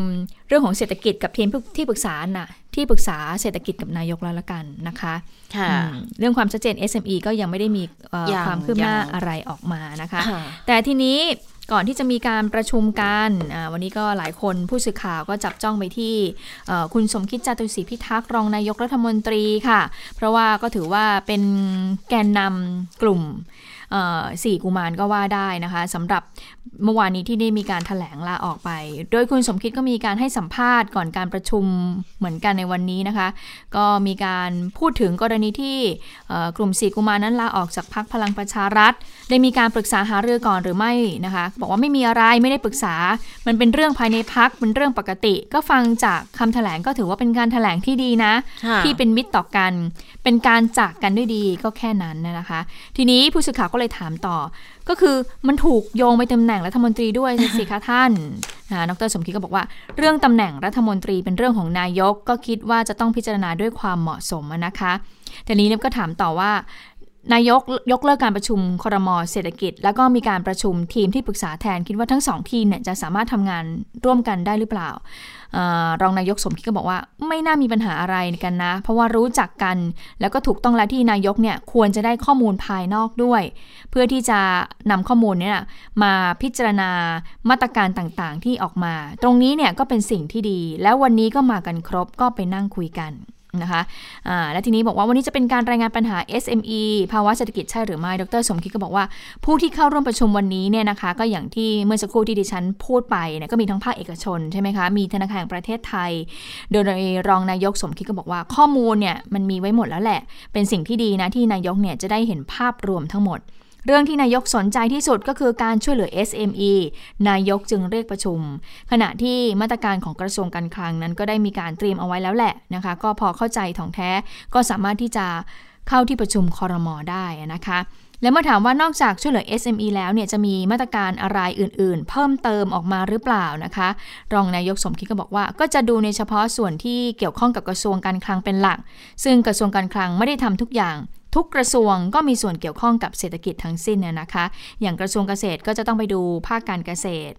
เรื่องของเศรษฐกิจกับทีมที่ปรึกษาน่ะที่ปรึกษาเศรษฐกิจกับนายกแล้วละกันนะคะค่ะอืมเรื่องความชัดเจน SME ก็ยังไม่ได้มีเอ่อยังความคืบหน้ายังอะไรออกมานะคะค่ะแต่ทีนี้ก่อนที่จะมีการประชุมกันอ่าวันนี้ก็หลายคนผู้สื่อข่าวก็จับจ้องไปที่เอ่อคุณสมคิดจาตุศรีพิทักษ์รองนายกรัฐมนตรีค่ะ เพราะว่าก็ถือว่าเป็นแกนนำกลุ่มเอ่อสี่กุมารก็ว่าได้นะคะสำหรับ เมื่อวานนี้ที่ได้มีการถแถลงลาออกไป โดยคุณสมคิดก็มีการให้สัมภาษณ์ก่อนการประชุมเหมือนกันในวันนี้นะคะ ก็มีการพูดถึงกรณีที่เอ่อกลุ่มสี่กุมารนั้นลาออกจากพักพลังประชารัฐ ได้มีการปรึกษาหารือก่อนหรือไม่นะคะ บอกว่าไม่มีอะไรไม่ได้ปรึกษา มันเป็นเรื่องภายในพักเป็นเรื่องปกติ ก็ฟังจากคำแถลงก็ถือว่าเป็นการแถลงที่ดีนะค่ะที่เป็นมิตรต่อกัน เป็นการจากกันด้วยดีก็แค่นั้นนะคะ ทีนี้ผู้สื่อข่าวก็เลยถามต่อ ก็คือมันถูกโยงไปตำแหน่งรัฐมนตรีด้วยสิคะท่านนะดรสมคิดก็บอกว่า เรื่องตำแหน่งรัฐมนตรีเป็นเรื่องของนายก ก็คิดว่าจะต้องพิจารณาด้วยความเหมาะสมนะคะ แต่นี้เนี่ยก็ถามต่อว่า นายกยกเลิกการประชุมครมเศรษฐกิจ แล้วก็มีการประชุมทีมที่ปรึกษาแทนคิดว่าทั้งสองทีมเนี่ยจะสามารถทำงานร่วมกันได้หรือเปล่าออรองนายกสมคิดก็บอกว่าไม่น่ามีปัญหาอะไรกันนะ เพราะว่ารู้จักกันแล้วก็ถูกต้องแล้วที่นายกเนี่ยควรจะได้ข้อมูลภายนอกด้วย เพื่อที่จะนำข้อมูลเนี่ยมาพิจารณามาตรการต่างๆที่ออกมา ตรงนี้เนี่ยก็เป็นสิ่งที่ดี แล้ววันนี้ก็มากันครบก็ไปนั่งคุยกัน นะคะและทีนี้บอกว่าวันนี้จะเป็นการรายงานปัญหา SME ภาวะเศรษฐกิจใช่หรือไม่ ดรสมคิดก็บอกว่า ผู้ที่เข้าร่วมประชุมวันนี้เนี่ยนะคะ ก็อย่างที่เมื่อสักครู่ที่ดิฉันพูดไปเนี่ยก็มีทั้งภาคเอกชนใช่ไหมคะ มีธนาคารแห่งประเทศไทย โดยรองนายกสมคิดก็บอกว่าข้อมูลเนี่ยมันมีไว้หมดแล้วแหละ เป็นสิ่งที่ดีนะที่นายกเนี่ยจะได้เห็นภาพรวมทั้งหมด เรื่องที่นายกสนใจที่สุดก็คือการช่วยเหลือ SME นายกจึงเรียกประชุม ขณะที่มาตรการของกระทรวงการคลังนั้นก็ได้มีการเตรียมเอาไว้แล้วแหละนะคะ ก็พอเข้าใจถ่องแท้ก็สามารถที่จะเข้าที่ประชุมคอรมอได้นะคะแล้วเมื่อถามว่านอกจากช่วยเหลือ SME แล้วเนี่ยจะมีมาตรการอะไรอื่นๆ เพิ่มเติมออกมาหรือเปล่านะคะ รองนายกสมคิดก็บอกว่า ก็จะดูในเฉพาะส่วนที่เกี่ยวข้องกับกระทรวงการคลังเป็นหลัก ซึ่งกระทรวงการคลังไม่ได้ทำทุกอย่าง ทุกกระทรวงก็มีส่วนเกี่ยวข้องกับเศรษฐกิจทั้งสิ้นเนี่ยนะคะ อย่างกระทรวงเกษตรก็จะต้องไปดูภาคการเกษตร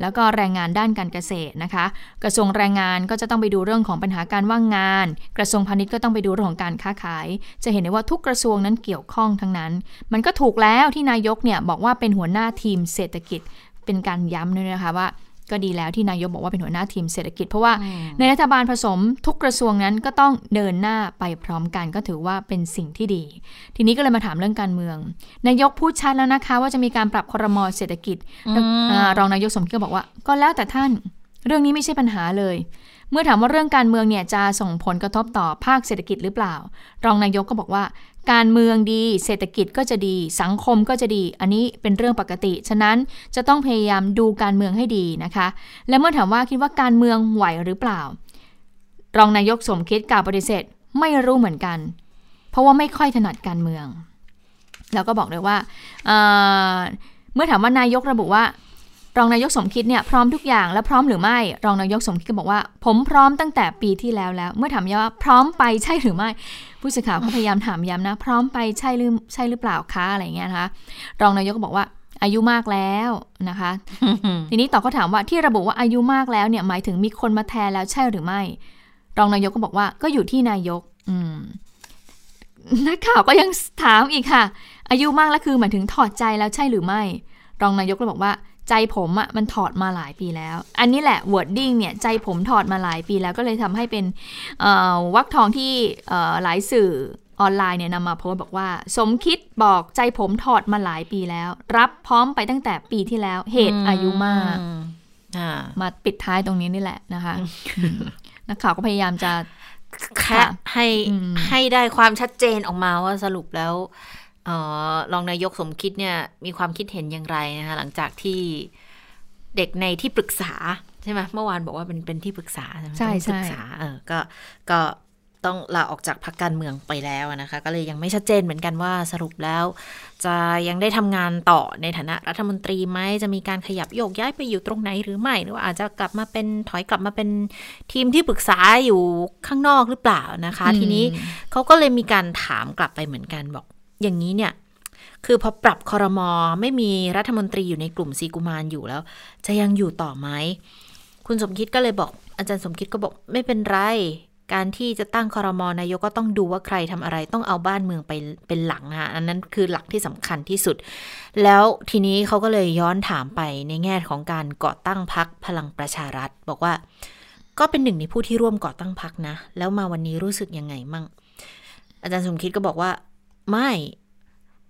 แล้วก็แรงงานด้านการเกษตรนะคะ กระทรวงแรงงานก็จะต้องไปดูเรื่องของปัญหาการว่างงาน กระทรวงพาณิชย์ก็ต้องไปดูเรื่องของการค้าขาย จะเห็นได้ว่าทุกกระทรวงนั้นเกี่ยวข้องทั้งนั้น มันก็ถูกแล้วที่นายกเนี่ยบอกว่าเป็นหัวหน้าทีมเศรษฐกิจเป็นการย้ำด้วยนะคะว่า ก็ดีแล้วที่นายกบอกว่าเป็นหัวหน้าทีมเศรษฐกิจ เพราะว่าในรัฐบาลผสมทุกกระทรวงนั้นก็ต้องเดินหน้าไปพร้อมกันก็ถือว่าเป็นสิ่งที่ดี ทีนี้ก็เลยมาถามเรื่องการเมือง นายกพูดชัดแล้วนะคะ ว่าจะมีการปรับครมเศรษฐกิจอืมอ่ารองนายกสมคิดก็บอกว่า ก็แล้วแต่ท่านเรื่องนี้ไม่ใช่ปัญหาเลย เมื่อถามว่าเรื่องการเมืองเนี่ยจะส่งผลกระทบต่อภาคเศรษฐกิจหรือเปล่า รองนายกก็บอกว่า การเมืองดี เศรษฐกิจก็จะดี สังคมก็จะดี อันนี้เป็นเรื่องปกติ ฉะนั้นจะต้องพยายามดูการเมืองให้ดีนะคะ และเมื่อถามว่าคิดว่าการเมืองไหวหรือเปล่า รองนายกสมคิดกล่าวปฏิเสธไม่รู้เหมือนกัน เพราะว่าไม่ค่อยถนัดการเมือง แล้วก็บอกเลยว่าเเมื่อถามว่านายกระบุว่า รองนายกสมคิดเนี่ยพร้อมทุกอย่างและพร้อมหรือไม่ รองนายกสมคิดก็บอกว่า ผมพร้อมตั้งแต่ปีที่แล้วแล้ว เมื่อถามย้ำว่าพร้อมไปใช่หรือไม่ ผู้สื่อข่าวก็พยายามถามย้ำนะ พร้อมไปใช่หรือใช่หรือเปล่าคะอะไรอย่างเงี้ยนะคะรองนายกก็บอกว่าอายุมากแล้วนะคะ ทีนี้ต่อเขาถามว่าที่ระบุว่าอายุมากแล้วเนี่ยหมายถึงมีคนมาแทนแล้วใช่หรือไม่ รองนายกก็บอกว่าก็อยู่ที่นายก อืมนักข่าวก็ยังถามอีกค่ะ อายุมากแล้วคือหมายถึงถอดใจแล้วใช่หรือไม่ รองนายกก็บอกว่า ใจผมอะ่ะมันถอดมาหลายปีแล้ว อันนี้แหละ wording เนี่ยใจผมถอดมาหลายปีแล้วก็เลยทำให้เป็นวักทองที่หลายสื่อออนไลน์เนี่ยนำมาโพสต์บอกว่า สมคิดบอกใจผมถอดมาหลายปีแล้ว รับพร้อมไปตั้งแต่ปีที่แล้ว เหตุอายุมากมาปิดท้ายตรงนี้นี่แหละนะคะนักข่าวก็พยายามจะแค่ให้ให้ได้ความชัดเจนออกมาว่าสรุปแล้ว รองนายกสมคิดเนี่ยมีความคิดเห็นอย่างไรนะคะหลังจากที่เด็กในที่ปรึกษาใช่ไหมเมื่อวานบอกว่าเป็นเป็นที่ปรึกษาใช่ไหมใช่ใช่เออก็ก็ต้องลาออกจากพรรคการเมืองไปแล้วนะคะ ก็เลยยังไม่ชัดเจนเหมือนกันว่าสรุปแล้ว จะยังได้ทำงานต่อในฐานะรัฐมนตรีไหมจะมีการขยับโยกย้ายไปอยู่ตรงไหนหรือไม่ หรือว่าอาจจะกลับมาเป็นถอยกลับมาเป็นทีมที่ปรึกษาอยู่ข้างนอกหรือเปล่านะคะ ทีนี้เขาก็เลยมีการถามกลับไปเหมือนกันบอก อย่างนี้เนี่ย คือพอปรับคอรมอไม่มีรัฐมนตรีอยู่ในกลุ่มสีกุมารอยู่แล้ว จะยังอยู่ต่อไหม คุณสมคิดก็เลยบอก อาจารย์สมคิดก็บอกไม่เป็นไร การที่จะตั้งคอรมอนายกก็ต้องดูว่าใครทำอะไรต้องเอาบ้านเมืองไปเป็นหลังนะอันนั้นคือหลักที่สำคัญที่สุด แล้วทีนี้เขาก็เลยย้อนถามไปในแง่ของการก่อตั้งพักพลังประชารัฐ บอกว่าก็เป็นหนึ่งในผู้ที่ร่วมก่อตั้งพักนะ แล้วมาวันนี้รู้สึกยังไงมั่ง อาจารย์สมคิดก็บอกว่า ไม่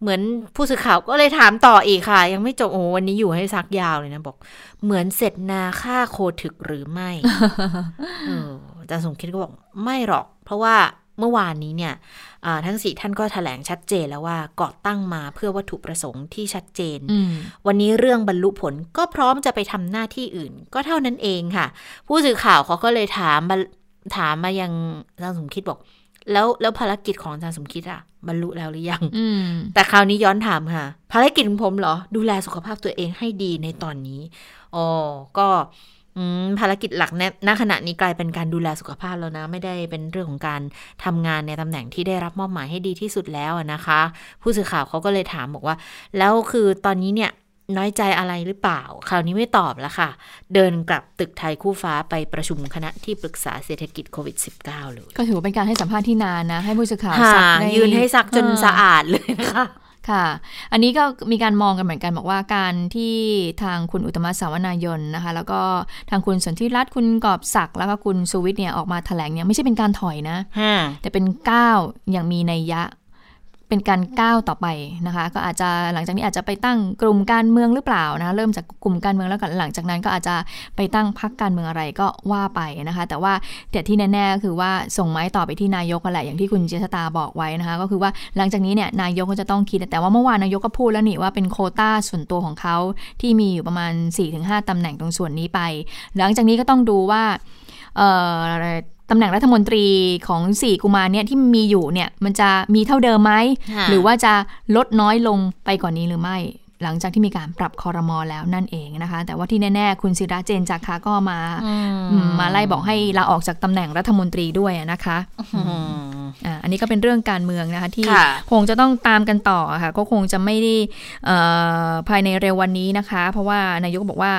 เหมือนผู้สื่อข่าวก็เลยถามต่ออีกค่ะ ยังไม่จบโอ้วันนี้อยู่ให้ซักยาวเลยนะบอก เหมือนเสร็จนาค่าโคถึกหรือไม่เอออาจารย์สมคิดก็บอกไม่หรอก เพราะว่าเมื่อวานนี้เนี่ยทั้งสี่ท่านก็ถแถลงชัดเจนแล้วว่าก่อตั้งมาเพื่อวัตถุประสงค์ที่ชัดเจน วันนี้เรื่องบรรลุผลก็พร้อมจะไปทำหน้าที่อื่น ก็เท่านั้นเองค่ะ ผู้สื่อข่าวเขาก็เลยถามถามมายังอาจารย์สมคิดบอก แล้วแล้วภารกิจของอาจารย์สมคิดอะบรรลุแล้วหรือยังแต่คราวนี้ย้อนถามค่ะ ภารกิจของผมเหรอ ดูแลสุขภาพตัวเองให้ดีในตอนนี้อ๋อก็ภารกิจหลักณขณะนี้กลายเป็นการดูแลสุขภาพแล้วนะ ไม่ได้เป็นเรื่องของการทำงานในตำแหน่งที่ได้รับมอบหมายให้ดีที่สุดแล้วนะคะ ผู้สื่อข่าวเขาก็เลยถามบอกว่า แล้วคือตอนนี้เนี่ย น้อยใจอะไรหรือเปล่า คราวนี้ไม่ตอบแล้วค่ะ เดินกลับตึกไทยคู่ฟ้าไปประชุมคณะที่ปรึกษาเศรษฐกิจโควิด -19 เลย ก็ถือว่าเป็นการให้สัมภาษณ์ที่นานนะ ให้ผู้สื่อข่าวสักยืนให้สักจนสะอาดเลยนะคะค่ะ อันนี้ก็มีการมองกันเหมือนกันบอกว่าการที่ทางคุณอุตมะสาวนายนนะคะ แล้วก็ทางคุณสนธิรัตน์คุณกอบศักดิ์แล้วก็คุณสุวิทย์เนี่ยออกมาแถลงเนี่ยไม่ใช่เป็นการถอยนะแต่เป็นก้าวอย่างมีนัยยะ เป็นการก้าวต่อไปนะคะ ก็อาจจะหลังจากนี้อาจจะไปตั้งกลุ่มการเมืองหรือเปล่านะเริ่มจากกลุ่มการเมืองแล้วก็หลังจากนั้นก็อาจจะไปตั้งพรรคการเมืองอะไรก็ว่าไปนะคะ แต่ว่าแต่ที่แน่ๆก็คือว่าส่งไม้ต่อไปที่นายกแหละอย่างที่คุณเจษตาบอกไว้นะคะ ก็คือว่าหลังจากนี้เนี่ยนายกก็จะต้องคิดแต่ว่าเมื่อวานนายกก็พูดแล้วนี่ว่าเป็นโคต้าส่วนตัวของเขาที่มีอยู่ประมาณ 4-5ตำแหน่งตรงส่วนนี้ไป หลังจากนี้ก็ต้องดูว่าเอ่อ ตำแหน่งรัฐมนตรีของสี่กุมารเนี่ยที่มีอยู่เนี่ยมันจะมีเท่าเดิมไหม หรือว่าจะลดน้อยลงไปกว่านนี้หรือไม่ หลังจากที่มีการปรับคอรมอแล้วนั่นเองนะคะ แต่ว่าที่แน่ ๆ คุณศิระเจนจากคาก็มามาไล่บอกให้ลาออกจากตำแหน่งรัฐมนตรีด้วยนะคะอันนี้ก็เป็นเรื่องการเมืองนะคะที่คงจะต้องตามกันต่อค่ะก็คงจะไม่ได้ภายในเร็ววันนี้นะคะ เพราะว่านายกบอกว่า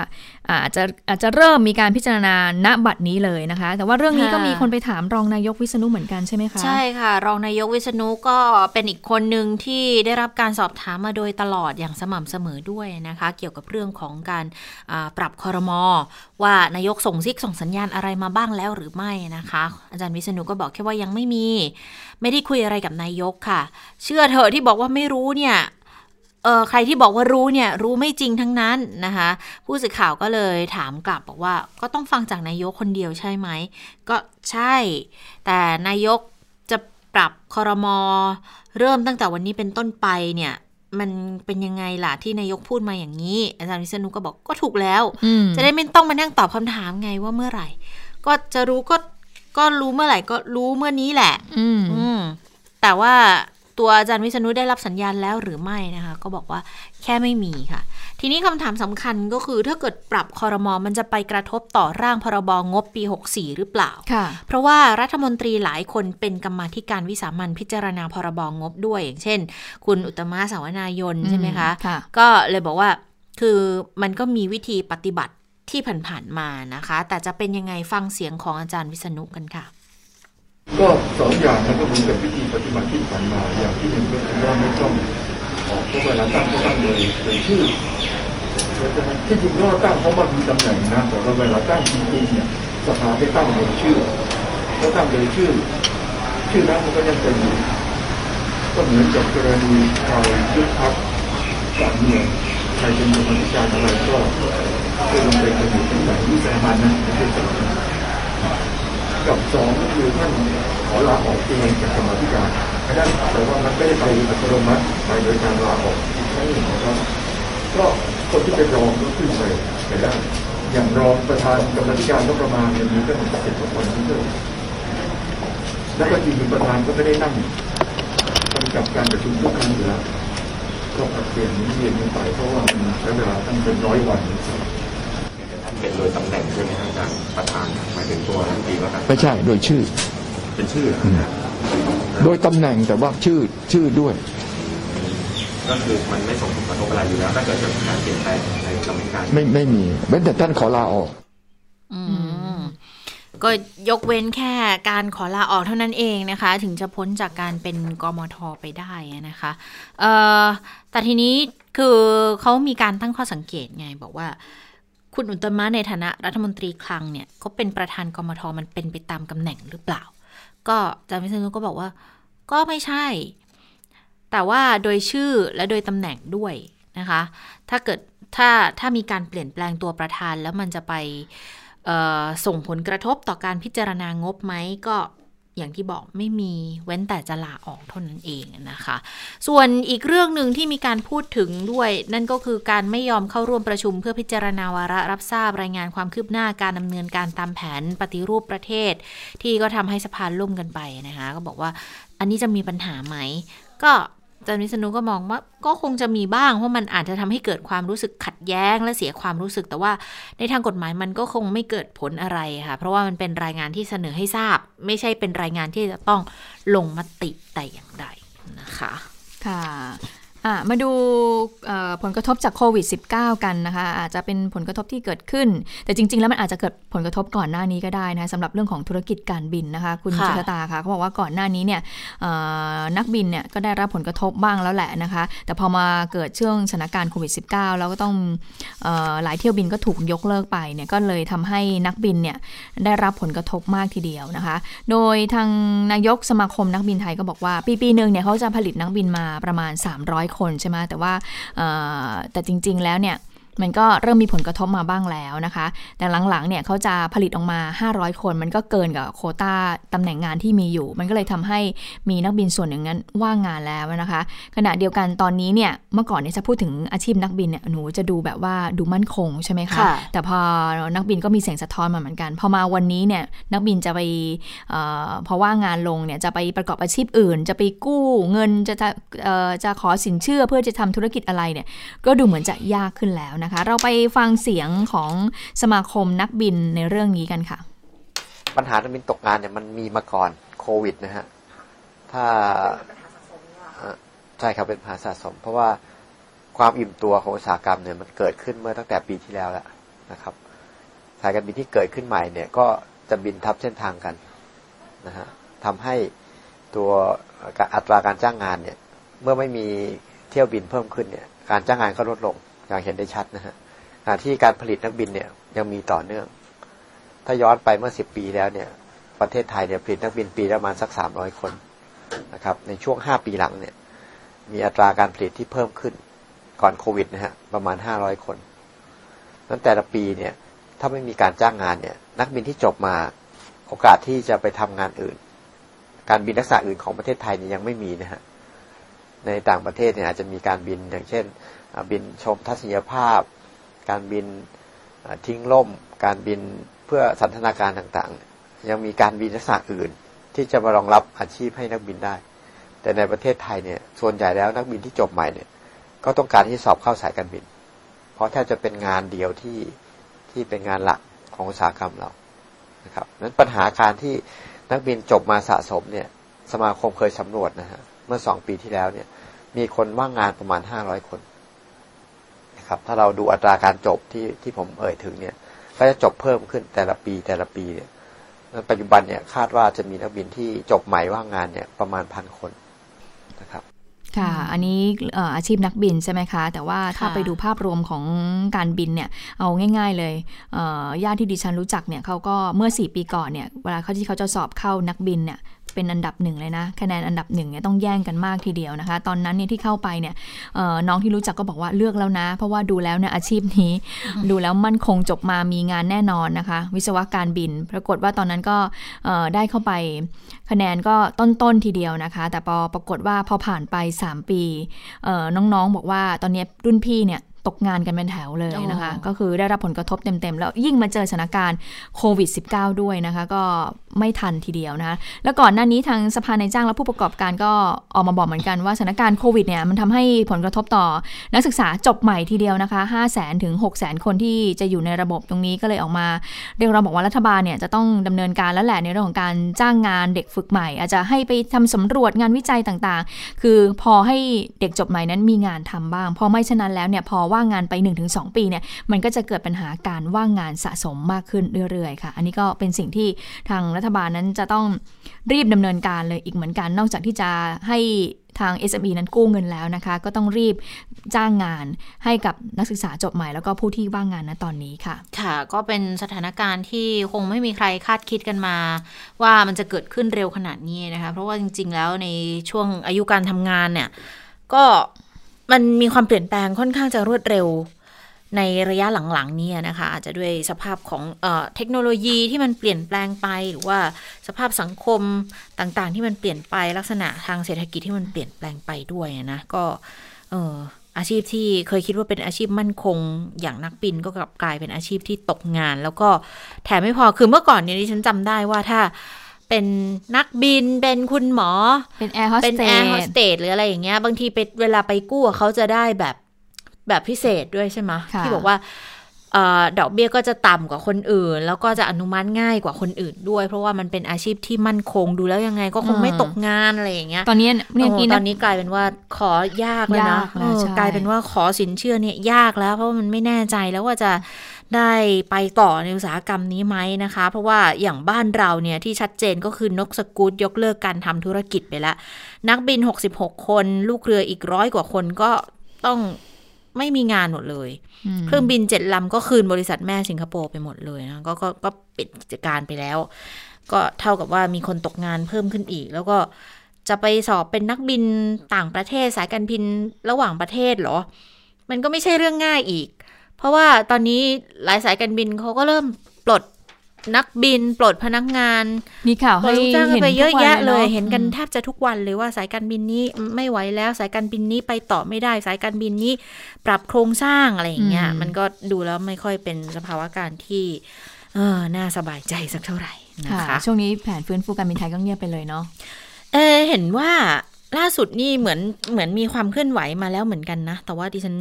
อาจจะอาจจะเริ่มมีการพิจารณาณบัดนี้เลยนะคะ แต่ว่าเรื่องนี้ก็มีคนไปถามรองนายกวิษณุเหมือนกันใช่ไหมคะ ใช่ค่ะ รองนายกวิษณุก็เป็นอีกคนหนึ่งที่ได้รับการสอบถามมาโดยตลอดอย่างสม่ำเสมอด้วยนะคะ เกี่ยวกับเรื่องของการปรับคอรมอว่านายกส่งซิกส่งสัญญาณอะไรมาบ้างแล้วหรือไม่นะคะ อาจารย์วิษณุก็บอกแค่ว่ายังไม่มี ไม่ได้คุยอะไรกับนายกค่ะ เชื่อเถอะที่บอกว่าไม่รู้เนี่ย เออใครที่บอกว่ารู้เนี่ยรู้ไม่จริงทั้งนั้นนะคะ ผู้สื่อข่าวก็เลยถามกลับบอกว่า ก็ต้องฟังจากนายกคนเดียวใช่ไหม ก็ใช่ แต่นายกจะปรับคอรมอเริ่มตั้งแต่วันนี้เป็นต้นไปเนี่ยมันเป็นยังไงล่ะที่นายกพูดมาอย่างนี้ อาจารย์วิษณุก็บอกก็ถูกแล้ว จะได้ไม่ต้องมานั่งตอบคำถามไงว่าเมื่อไหร่ ก็จะรู้ก็ก็รู้เมื่อไหร่ก็รู้เมื่อนี้แหละ อืมแต่ว่า ตัวอาจารย์วิษณุได้รับสัญญาณแล้วหรือไม่นะคะ ก็บอกว่าแค่ไม่มีค่ะ ทีนี้คำถามสำคัญก็คือถ้าเกิดปรับคอรมอมันจะไปกระทบต่อร่างพรบงบปี 64 หรือเปล่า เพราะว่ารัฐมนตรีหลายคนเป็นกรรมธิการวิสามันพิจารณาพรบงบด้วย อย่างเช่น คุณอุตมะสาวนายนใช่ไหมคะคะก็เลยบอกว่าคือมันก็มีวิธีปฏิบัติที่ผ่านๆมานะคะ แต่จะเป็นยังไงฟังเสียงของอาจารย์วิษณุกันค่ะ ก็สองอย่างมันก็เหมือนกับวิธีปฏิบัติที่ผ่านมาอย่างที่หนึ่งก็คือว่าไม่ต้องออกพวกเวลาตั้งก็ตั้งโดยโดยชื่อแล้วจะที่จริงก็ตั้งเพราะมันมีตำแหน่งนะแต่ว่าเวลาตั้งจริงๆเนี่ยสภาได้ตั้งโดยชื่อแล้วตั้งโดยชื่อ ชื่อนั้นมันก็ยังเป็นอยู่ก็เหมือนกับกรณีเรายุบพักการเมืองใครเป็นกรรมการอะไรก็ก็ลงไปกันอยู่ตั้งแต่วิสามันนะไม่ใช่สมัย กับสองคือท่านขอลาออกเองจากกรรมธิการไม่ได้แต่ว่ามันไม่ได้ไปอัตโนมัติไปโดยการลาออกอีกครั้งหนึ่งนะครับก็คนที่เป็นรองก็ขึ้นไปไปได้อย่างรองประธานกรรมธิการก็ประมาณเนี่ยมีก็สิบเจ็ดคนที่เพิ่มแล้วก็จริงๆประธานก็ไม่ได้นั่งกำกับการประชุมทุกครั้งอยู่แล้วก็ปรับเปลี่ยนหมุนเวียนกันไปเพราะว่ามันใช้เวลาตั้งเป็นร้อยวันท่าน เป็นโดยตำแหน่งใช่ไหมครับอาจารย์ประธานหมายถึงตัวรัฐมนตรีว่าการไม่ใช่โดยชื่อ เป็นชื่อเหรอครับโดยตำแหน่งแต่ว่าชื่อชื่อด้วย ก็คือมันไม่ส่งผลกระทบอะไรอยู่แล้วถ้าเกิดจะมีการเปลี่ยนแปลงในกรรมการไม่ไม่มีเว้นแต่ท่านขอลาออก อืม ก็ยกเว้นแค่การขอลาออกเท่านั้นเองนะคะ ถึงจะพ้นจากการเป็นกมทไปได้นะคะเอ่อแต่ทีนี้คือเขามีการตั้งข้อสังเกตไงบอกว่า คุณอุตมะในฐานะรัฐมนตรีคลังเนี่ยเขาเป็นประธานกมทมันเป็นไปตามตำแหน่งหรือเปล่า ก็อาจารย์วิษณุก็บอกว่า ก็ไม่ใช่ แต่ว่าโดยชื่อและโดยตำแหน่งด้วยนะคะ ถ้าเกิดถ้าถ้ามีการเปลี่ยนแปลงตัวประธานแล้วมันจะไปส่งผลกระทบต่อการพิจารณางบไหมก็ อย่างที่บอกไม่มีเว้นแต่จะลาออกเท่านั้นเองนะคะ ส่วนอีกเรื่องหนึ่งที่มีการพูดถึงด้วย นั่นก็คือการไม่ยอมเข้าร่วมประชุมเพื่อพิจารณาวาระรับทราบรายงานความคืบหน้าการดำเนินการตามแผนปฏิรูปประเทศ ที่ก็ทำให้สภาล่มกันไปนะคะ ก็บอกว่าอันนี้จะมีปัญหาไหม ก็ อาจารย์วิษณุก็มองว่าก็คงจะมีบ้าง เพราะมันอาจจะทำให้เกิดความรู้สึกขัดแย้งและเสียความรู้สึก แต่ว่าในทางกฎหมายมันก็คงไม่เกิดผลอะไรค่ะ เพราะว่ามันเป็นรายงานที่เสนอให้ทราบ ไม่ใช่เป็นรายงานที่จะต้องลงมติแต่อย่างใดนะคะ ค่ะ มาดูเอ่อผลกระทบจากโควิด -19 กันนะคะ อาจจะเป็นผลกระทบที่เกิดขึ้น แต่จริง ๆ แล้วมันอาจจะเกิดผลกระทบก่อนหน้านี้ก็ได้นะคะสำหรับเรื่องของธุรกิจการบินนะคะ คุณค่ะจิตตาค่ะเขาบอกว่าก่อนหน้านี้เนี่ยเอ่อนักบินเนี่ยก็ได้รับผลกระทบบ้างแล้วแหละนะคะ แต่พอมาเกิดช่วงสถานการณ์โควิด -19 แล้วก็ต้องเอ่อหลายเที่ยวบินก็ถูกยกเลิกไปเนี่ยก็เลยทำให้นักบินเนี่ยได้รับผลกระทบมากทีเดียวนะคะ โดยทางนายกสมาคมนักบินไทยก็บอกว่าปีปีหนึ่งเนี่ยเขาจะผลิตนักบินมาประมาณ 300คนใช่ไหมแต่ว่าแต่จริง ๆ แล้วเนี่ย มันก็เริ่มมีผลกระทบมาบ้างแล้วนะคะ แต่หลังๆเนี่ยเขาจะผลิตออกมา 500 คน มันก็เกินกับโควต้าตำแหน่งงานที่มีอยู่ มันก็เลยทำให้มีนักบินส่วนหนึ่งนั้นว่างงานแล้วนะคะ ขณะเดียวกันตอนนี้เนี่ยเมื่อก่อนเนี่ยจะพูดถึงอาชีพนักบินเนี่ยหนูจะดูแบบว่าดูมั่นคงใช่ไหมคะค่ะแต่พอนักบินก็มีเสียงสะท้อนมาเหมือนกันพอมาวันนี้เนี่ยนักบินจะไปเออพอว่างงานลงเนี่ยจะไปประกอบอาชีพอื่น จะไปกู้เงินจะจะเอ่อจะขอสินเชื่อเพื่อจะทำธุรกิจอะไรเนี่ยก็ดูเหมือนจะยากขึ้นแล้วนะคะเราไปฟังเสียงของสมาคมนักบินในเรื่องนี้กันค่ะ ปัญหานักบินตกงานเนี่ยมันมีมาก่อนโควิดนะฮะถ้าใช่ครับเป็นปัญหาสะสม เพราะว่าความอิ่มตัวของอุตสาหกรรมเนี่ยมันเกิดขึ้นเมื่อตั้งแต่ปีที่แล้วแล้วนะครับสายการบินที่เกิดขึ้นใหม่เนี่ยก็จะบินทับเส้นทางกันนะฮะทำให้ตัวอัตราการจ้างงานเนี่ย เมื่อไม่มีเที่ยวบินเพิ่มขึ้นเนี่ย การจ้างงานก็ลดลง อย่างเห็นได้ชัดนะฮะขณะที่การผลิตนักบินเนี่ยยังมีต่อเนื่อง ถ้าย้อนไปเมื่อสิบปีแล้วเนี่ย ประเทศไทยเนี่ยผลิตนักบินปีละประมาณสักสามร้อยคนนะครับ ในช่วงห้าปีหลังเนี่ย มีอัตราการผลิตที่เพิ่มขึ้นก่อนโควิดนะฮะประมาณห้าร้อยคนนั้นแต่ละปีเนี่ย ถ้าไม่มีการจ้างงานเนี่ย นักบินที่จบมาโอกาสที่จะไปทำงานอื่น การบินลักษณะอื่นของประเทศไทยเนี่ยยังไม่มีนะฮะในต่างประเทศเนี่ยอาจจะมีการบินอย่างเช่น บินชมทัศนียภาพ การบินทิ้งล่ม การบินเพื่อสันทนาการต่างๆ ยังมีการบินลักษณะอื่น ที่จะมารองรับอาชีพให้นักบินได้ แต่ในประเทศไทยเนี่ยส่วนใหญ่แล้วนักบินที่จบใหม่เนี่ยก็ต้องการที่สอบเข้าสายการบิน เพราะแทบจะเป็นงานเดียวที่ที่เป็นงานหลักของอุตสาหกรรมเรานะครับนั้นปัญหาการที่นักบินจบมาสะสมเนี่ยสมาคมเคยสำรวจนะฮะเมื่อสองปีที่แล้วเนี่ยมีคนว่างงานประมาณห้าร้อยคน นะครับ ถ้าเราดูอัตราการจบที่ที่ผมเอ่ยถึงเนี่ย ก็จะจบเพิ่มขึ้นแต่ละปีแต่ละปีเนี่ยแล้วปัจจุบันเนี่ยคาดว่าจะมีนักบินที่จบใหม่ว่างงานเนี่ยประมาณพันคนนะครับ ค่ะ อันนี้เอ่ออาชีพนักบินใช่ไหมคะ แต่ว่าถ้าค่ะไปดูภาพรวมของการบินเนี่ย เอาง่าย ๆเลยเอ่อญาติที่ดิฉันรู้จักเนี่ยเขาก็เมื่อ 4 ปีก่อนเนี่ย เวลาเขาที่เขาจะสอบเข้านักบินเนี่ย เป็นอันดับหนึ่งเลยนะคะแนนอันดับหนึ่งเนี่ยต้องแย่งกันมากทีเดียวนะคะ ตอนนั้นเนี่ยที่เข้าไปเนี่ยเอ่อน้องที่รู้จักก็บอกว่าเลือกแล้วนะ เพราะว่าดูแล้วเนี่ยอาชีพนี้ ดูแล้วมั่นคงจบมามีงานแน่นอนนะคะ วิศวะการบิน ปรากฏว่าตอนนั้นก็เอ่อได้เข้าไปคะแนนก็ต้นๆทีเดียวนะคะ แต่พอปรากฏว่าพอผ่านไป 3 ปีเอ่อน้องๆบอกว่าตอนนี้รุ่นพี่เนี่ย ตกงานกันเป็นแถวเลยนะคะอ๋อก็คือได้รับผลกระทบเต็ม ๆ แล้วยิ่งมาเจอสถานการณ์โควิด -19 ด้วยนะคะ ก็ไม่ทันทีเดียวนะคะ แล้วก่อนหน้านี้ทางสภาในายจ้างและผู้ประกอบการก็ออกมาบอกเหมือนกันว่าสถานการณ์โควิดเนี่ยมันทำให้ผลกระทบต่อนักศึกษาจบใหม่ทีเดียวนะคะ5 0 0 0 0 0 ถึง 6 0 0 0 0 คนที่จะอยู่ในระบบตรงนี้ก็เลยออกมา เรียกเราบอกว่ารัฐบาลเนี่ยจะต้องดำเนินการแล้วแหละในเรื่องของการจ้างงานเด็กฝึกใหม่ อาจจะให้ไปทำสำรวจงานวิจัยต่างๆ คือพอให้เด็กจบใหม่นั้นมีงานทำบ้าง พอไม่ฉะนั้นแล้วเนี่ยพอว่างงานไป 1-2 ปีเนี่ยมันก็จะเกิดปัญหาการว่างงานสะสมมากขึ้นเรื่อยๆค่ะ อันนี้ก็เป็นสิ่งที่ทางรัฐบาลนั้นจะต้องรีบดำเนินการเลยอีกเหมือนกัน นอกจากที่จะให้ทาง SME นั้นกู้เงินแล้วนะคะ ก็ต้องรีบจ้างงานให้กับนักศึกษาจบใหม่แล้วก็ผู้ที่ว่างงานณตอนนี้ค่ะ ค่ะ ก็เป็นสถานการณ์ที่คงไม่มีใครคาดคิดกันมา ว่ามันจะเกิดขึ้นเร็วขนาดนี้นะคะ เพราะว่าจริง ๆ แล้วในช่วงอายุการทำงานเนี่ย ก็ มันมีความเปลี่ยนแปลงค่อนข้างจะรวดเร็วในระยะหลังๆนี้นะคะ อาจจะด้วยสภาพของเออเทคโนโลยีที่มันเปลี่ยนแปลงไป หรือว่าสภาพสังคมต่างๆ ที่มันเปลี่ยนไปลักษณะทางเศรษฐกิจที่มันเปลี่ยนแปลงไปด้วยนะก็เอออาชีพที่เคยคิดว่าเป็นอาชีพมั่นคง อย่างนักบินก็กลับกลายเป็นอาชีพที่ตกงาน แล้วก็แถมไม่พอคือเมื่อก่อนเนี่ยดิฉันจำได้ว่าถ้า เป็นนักบินเป็นคุณหมอ เป็นแอร์โฮสเป็นเตแอร์โฮสสเตสหรืออะไรอย่างเงี้ย บางทีไปเวลาไปกู้อะเขาจะได้แบบแบบพิเศษด้วยใช่ไหมค่ะที่บอกว่าเอ่อดอกเบี้ยก็จะต่ำกว่าคนอื่น แล้วก็จะอนุมัติง่ายกว่าคนอื่นด้วย เพราะว่ามันเป็นอาชีพที่มั่นคงดูแล้วยังไงก็คงไม่ตกงานอะไรอย่างเงี้ยตอนนี้เนี่ยโอ้กี้ตนะอนนี้กลายเป็นว่าขอยากเลยนะยากแล้วเออใช่กลายเป็นว่าขอสินเชื่อเนี่ยยากแล้ว เพราะว่ามันไม่แน่ใจแล้วว่าจะ ได้ไปต่อในอุตสาหกรรมนี้ไหมนะคะ เพราะว่าอย่างบ้านเราเนี่ยที่ชัดเจนก็คือนกสกูตยกเลิกการทำธุรกิจไปแล้ว นักบิน 66 คน ลูกเรืออีกร้อยกว่าคนก็ต้องไม่มีงานหมดเลยมเครื่องบินเจ็ดลำก็คืนบริษัทแม่สิงคโปร์ไปหมดเลยนะก็ก็ก็ปิดกิจการไปแล้ว ก็เท่ากับว่ามีคนตกงานเพิ่มขึ้นอีก แล้วก็จะไปสอบเป็นนักบินต่างประเทศสายการบินระหว่างประเทศเหรอ มันก็ไม่ใช่เรื่องง่ายอีก เพราะว่าตอนนี้หลายสายการบินเขาก็เริ่มปลดนักบิน ปลดพนักงาน มีข่าวปลให้ดลูกจ้างกันไปเยอะแยะเลยทุกวัเห็นกันอืมแทบจะทุกวันเลยว่าสายการบินนี้ไม่ไหวแล้วสายการบินนี้ไปต่อไม่ได้ สายการบินนี้ปรับโครงสร้างอะไรอย่างเงี้ยมันก็ดูแล้วไม่ค่อยเป็นสภาวะการที่เออน่าสบายใจสักเท่าไหร่นะค่ะคะช่วงนี้แผนฟื้นฟูการบินไทยก็เงียบไปเลยเนาะเออเห็นว่า ล่าสุดนี่เหมือนเหมือนมีความเคลื่อนไหวมาแล้วเหมือนกันนะ แต่ว่าดิฉัน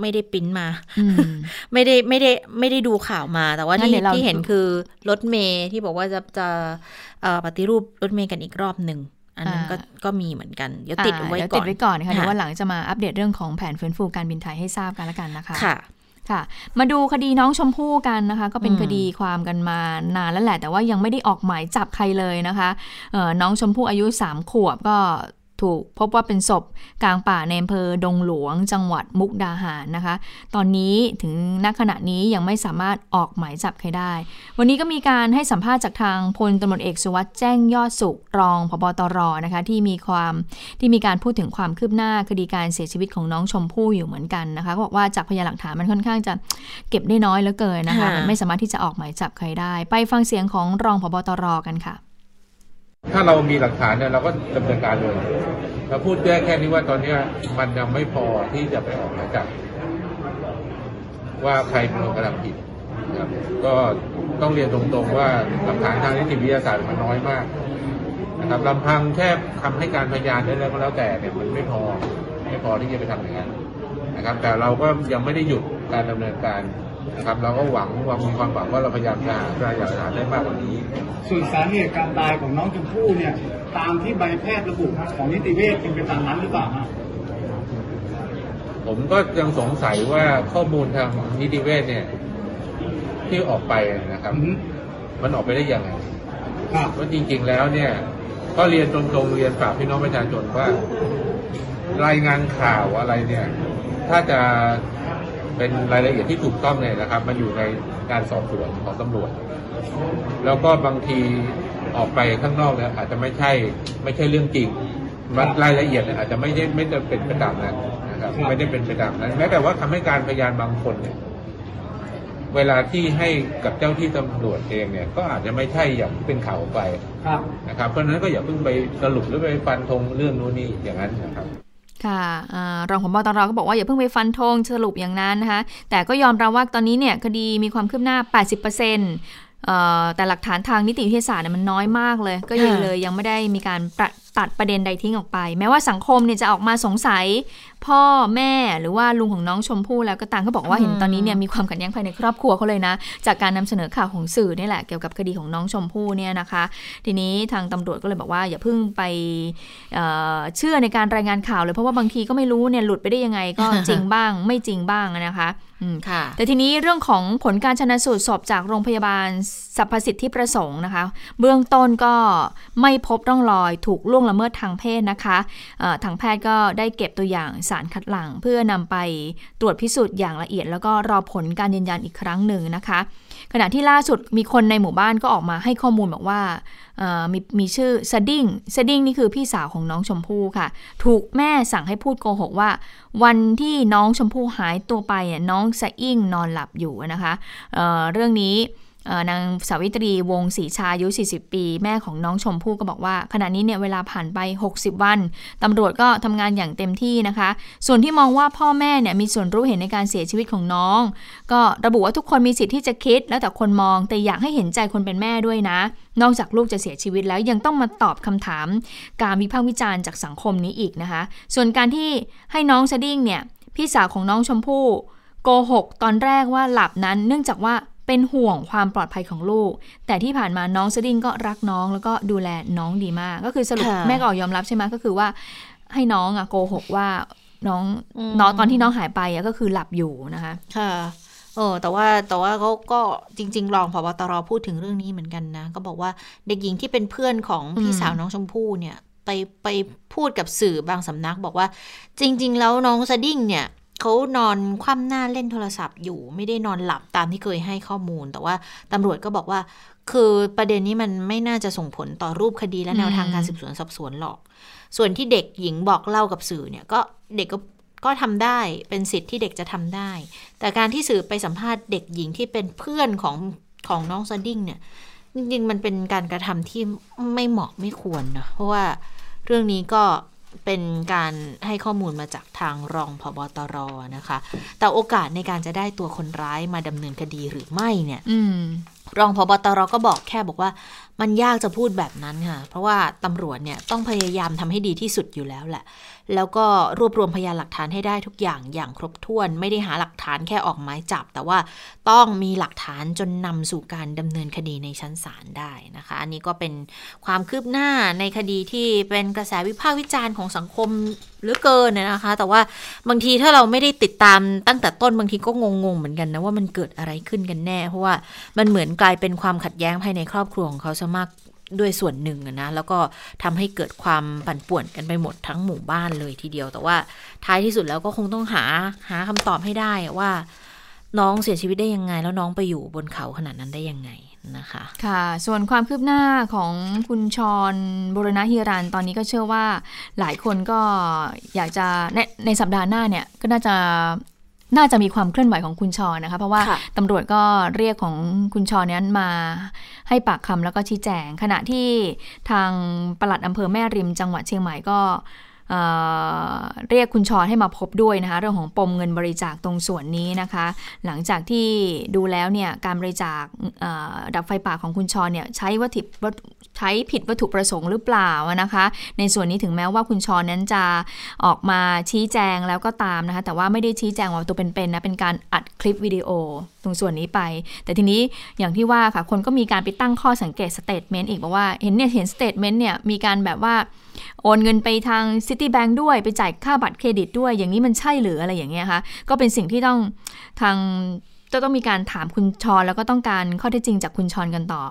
ไม่ได้ปริ้นมาอืมไม่ได้ไม่ได้ไม่ได้ดูข่าวมา แต่ว่างั้นที่เดี๋ยวเราที่เห็นคือรถเมย์ที่บอกว่าจะจะเอ่อปฏิรูปรถเมย์กันอีกรอบหนึ่งอันนั้นก็ก็มีเหมือนกัน เดี๋ยวติดอ่าไว้เดี๋ยวก่ติอดนไว้ก่อนนะคะค่ะเดี๋ยววันหลังจะมาอัปเดตเรื่องของแผนฟื้นฟูการบินไทยให้ทราบกันแล้วกันนะคะค่ะค่ะ มาดูคดีน้องชมพู่กันนะคะ ก็เป็นอืมคดีความกันมานานแล้วแหละ แต่ว่ายังไม่ได้ออกหมายจับใครเลยนะคะเอ่อน้องชมพู่อายุ3ขวบก็ ถูกพบว่าเป็นศพกลางป่าในอำเภอดงหลวง จังหวัดมุกดาหารนะคะ ตอนนี้ถึงณขณะนี้ยังไม่สามารถออกหมายจับใครได้ วันนี้ก็มีการให้สัมภาษณ์จากทางพลตำรวจเอกสุวัสด์แจ้งยอดสุขรองพบตรนะคะที่มีความที่มีการพูดถึงความคืบหน้าคดีการเสียชีวิตของน้องชมพู่อยู่เหมือนกันนะคะก็บอกว่าจากพยานหลักฐานมันค่อนข้างจะเก็บได้น้อยเหลือเกินนะคะค่ะมันไม่สามารถที่จะออกหมายจับใครได้ ไปฟังเสียงของรองพบตรกันค่ะ ถ้าเรามีหลักฐานเนี่ยเราก็ดำเนินการเลยเราพูดแค่แค่นี้ว่าตอนเนี้ยมันยังไม่พอที่จะไปออกหมายจับว่าใครเป็นคนกระทำผิดนะครับก็ต้องเรียนตรงๆว่าหลักฐานทางนิติวิทยาศาสตร์มันน้อยมากนะครับลำพังแค่คำให้การพยานได้แล้วก็แล้วแต่เนี่ยมันไม่พอไม่พอที่จะไปทำอย่างนั้นนะครับ แต่เราก็ยังไม่ได้หยุดการดำเนินการ นะครับเราก็หวังว่ามีความหวังว่าเราพยายามจะหาพยานหลักฐานได้มากกว่านี้ ส่วนสาเหตุการตายของน้องชมพู่เนี่ย ตามที่ใบแพทย์ระบุของนิติเวชเป็นไปตามนั้นหรือเปล่าฮะผมก็ยังสงสัยว่าข้อมูลทางนิติเวชเนี่ย ที่ออกไปนะครับอือฮึมันออกไปได้ยังไงครับว่าจริง ๆ แล้วเนี่ย ก็เรียนตรงๆเรียนฝากพี่น้องประชาชนว่า รายงานข่าวอะไรเนี่ย ถ้าจะ เป็นรายละเอียดที่ถูกต้องเนี่ยนะครับ มันอยู่ในการสอบสวนของตำรวจ แล้วก็บางทีออกไปข้างนอกเนี่ยอาจจะไม่ใช่ไม่ใช่เรื่องจริงมันรายละเอียดเนี่ยอาจจะไม่ได้ไม่ได้เป็นไปตามนั้นนะครับ ไม่ได้เป็นไปตามนั้น แม้แต่ว่าคำให้การพยานบางคนเนี่ย เวลาที่ให้กับเจ้าที่ตำรวจเองเนี่ย ก็อาจจะไม่ใช่อย่างที่เป็นข่าวออกไปนะครับ เพราะฉะนั้นก็อย่าเพิ่งไปสรุปหรือไปฟันธงเรื่องนู้นนี่อย่างนั้นนะครับ ค่ะอารองผบตรก็บอกว่าอย่าเพิ่งไปฟันธงสรุปอย่างนั้นนะคะ แต่ก็ยอมรับว่าตอนนี้เนี่ยคดีมีความคืบหน้า 80%เอ่อแต่หลักฐานทางนิติวิทยาศาสตร์เนี่ยมันน้อยมากเลย ก็ยังเลยยังไม่ได้มีการตัดประเด็นใดทิ้งออกไป แม้ว่าสังคมเนี่ยจะออกมาสงสัย พ่อแม่หรือว่าลุงของน้องชมพู่แล้วก็ตามเขาบอกว่าเห็นตอนนี้เนี่ยมีความขัดแย้งภายในครอบครัวเขาเลยนะ จากการนำเสนอข่าวของสื่อนี่แหละเกี่ยวกับคดีของน้องชมพู่เนี่ยนะคะ ทีนี้ทางตำรวจก็เลยบอกว่าอย่าเพิ่งไปเอ่อเชื่อในการรายงานข่าวเลยเพราะว่าบางทีก็ไม่รู้เนี่ยหลุดไปได้ยังไงก็จริงบ้าง ไม่จริงบ้างนะคะอืมค่ะแต่ทีนี้เรื่องของผลการชนะสูตรศพจากโรงพยาบาลสรรพสิทธิประสงค์นะคะ เบื้องต้นก็ไม่พบร่องรอยถูกล่วงละเมิดทางเพศนะคะเอ่อทางแพทย์ก็ได้เก็บตัวอย่างสารคัดหลั่งเพื่อนำไปตรวจพิสูจน์อย่างละเอียด แล้วก็รอผลการยืนยันอีกครั้งหนึ่งนะคะ ขณะที่ล่าสุดมีคนในหมู่บ้านก็ออกมาให้ข้อมูลบอกว่ามีมีชื่อสะดิ้งสะดิ้งนี่คือพี่สาวของน้องชมพู่ค่ะ ถูกแม่สั่งให้พูดโกหกว่า วันที่น้องชมพู่หายตัวไปเนี่ยน้องสะดิ้งนอนหลับอยู่นะคะเเรื่องนี้ นางสาวิตรีวงศรีชาอายุ 40 ปี แม่ของน้องชมพู่ก็บอกว่า ขณะนี้เนี่ยเวลาผ่านไป 60 วันตำรวจก็ทำงานอย่างเต็มที่นะคะ ส่วนที่มองว่าพ่อแม่เนี่ยมีส่วนรู้เห็นในการเสียชีวิตของน้อง ก็ระบุว่าทุกคนมีสิทธิ์ที่จะคิด แล้วแต่คนมองแต่อยากให้เห็นใจคนเป็นแม่ด้วยนะ นอกจากลูกจะเสียชีวิตแล้วยังต้องมาตอบคำถาม การวิพากษ์วิจารณ์จากสังคมนี้อีกนะคะ ส่วนการที่ให้น้องสดิ้งเนี่ยพี่สาวของน้องชมพู่โกหกตอนแรกว่าหลับนั้น เนื่องจากว่า เป็นห่วงความปลอดภัยของลูก แต่ที่ผ่านมาน้องสดิ้งก็รักน้องแล้วก็ดูแลน้องดีมาก ก็คือสรุปค่ะแม่ก็ออกยอมรับใช่ไหมก็คือว่า ให้น้องอะโกหกว่าน้องอืมน้องตอนที่น้องหายไปอะก็คือหลับอยู่นะคะ ค่ะเออแต่ว่าแต่ว่าเขาก็จริง ๆ รองพบตรพูดถึงเรื่องนี้เหมือนกันนะ ก็บอกว่าเด็กหญิงที่เป็นเพื่อนของพี่อืมสาวน้องชมพู่เนี่ย ไปไปพูดกับสื่อบางสำนักบอกว่า จริง ๆ แล้วน้องสดิ้งเนี่ย เขานอนคว่ำหน้าเล่นโทรศัพท์อยู่ ไม่ได้นอนหลับตามที่เคยให้ข้อมูล แต่ว่าตำรวจก็บอกว่า คือประเด็นนี้มันไม่น่าจะส่งผลต่อรูปคดีและแนวทางการสืบสวนสอบสวนหรอก ส่วนที่เด็กหญิงบอกเล่ากับสื่อเนี่ยก็เด็กก็ก็ทำได้เป็นสิทธิ์ที่เด็กจะทำได้ แต่การที่สื่อไปสัมภาษณ์เด็กหญิงที่เป็นเพื่อนของของน้องสดิ้งเนี่ยจริงๆมันเป็นการกระทำที่ไม่เหมาะไม่ควรนะเพราะว่าเรื่องนี้ก็ เป็นการให้ข้อมูลมาจากทางรองพบตรนะคะ แต่โอกาสในการจะได้ตัวคนร้ายมาดำเนินคดีหรือไม่เนี่ยอืมรองพบตรก็บอกแค่บอกว่า มันยากจะพูดแบบนั้นค่ะ เพราะว่าตำรวจเนี่ยต้องพยายามทำให้ดีที่สุดอยู่แล้วแหละ แล้วก็รวบรวมพยานหลักฐานให้ได้ทุกอย่างอย่างครบถ้วน ไม่ได้หาหลักฐานแค่ออกหมายจับ แต่ว่าต้องมีหลักฐานจนนำสู่การดำเนินคดีในชั้นศาลได้นะคะ อันนี้ก็เป็นความคืบหน้าในคดีที่เป็นกระแสวิพากษ์วิจารณ์ของสังคมเหลือเกินนะคะ แต่ว่าบางทีถ้าเราไม่ได้ติดตามตั้งแต่ต้นบางทีก็งงๆเหมือนกันนะว่ามันเกิดอะไรขึ้นกันแน่ เพราะว่ามันเหมือนกลายเป็นความขัดแย้งภายในครอบครัวของเขาซะมาก ด้วยส่วนหนึ่งอะนะแล้วก็ทำให้เกิดความปั่นป่วนกันไปหมดทั้งหมู่บ้านเลยทีเดียว แต่ว่าท้ายที่สุดแล้วก็คงต้องหาหาคำตอบให้ได้ว่า น้องเสียชีวิตได้ยังไง แล้วน้องไปอยู่บนเขาขนาดนั้นได้ยังไงนะคะค่ะ ส่วนความคืบหน้าของคุณชรบุรณะฮิรันตอนนี้ก็เชื่อว่าหลายคนก็อยากจะในในสัปดาห์หน้าเนี่ยก็น่าจะ น่าจะมีความเคลื่อนไหวของคุณชรนะคะ เพราะว่าค่ะตำรวจก็เรียกของคุณชรนั้นมาให้ปากคำแล้วก็ชี้แจง ขณะที่ทางปลัดอำเภอแม่ริมจังหวัดเชียงใหม่ก็ เเรียกคุณชรให้มาพบด้วยนะคะ เรื่องของปมเงินบริจาคตรงส่วนนี้นะคะ หลังจากที่ดูแล้วเนี่ยการบริจาคดับไฟป่าของคุณฌอนเนี่ยใช้วัตถุใช้ผิดวัตถุประสงค์หรือเปล่านะคะ ในส่วนนี้ถึงแม้ว่าคุณฌอนนั้นจะออกมาชี้แจงแล้วก็ตามนะคะ แต่ว่าไม่ได้ชี้แจงว่าตัวเป็นๆนะเป็นการอัดคลิปวิดีโอตรงส่วนนี้ไป แต่ทีนี้อย่างที่ว่าค่ะคนก็มีการไปตั้งข้อสังเกต statement อีกบอกว่าเห็นเนี่ยเห็น statement เนี่ยมีการแบบว่าโอนเงินไปทาง Citibank ด้วยไปจ่ายค่าบัตรเครดิตด้วย อย่างนี้มันใช่หรืออะไรอย่างเงี้ยคะก็เป็นสิ่งที่ต้องทางจะต้องมีการถามคุณชรแล้วก็ต้องการข้อเท็จจริงจากคุณชรกันต่อ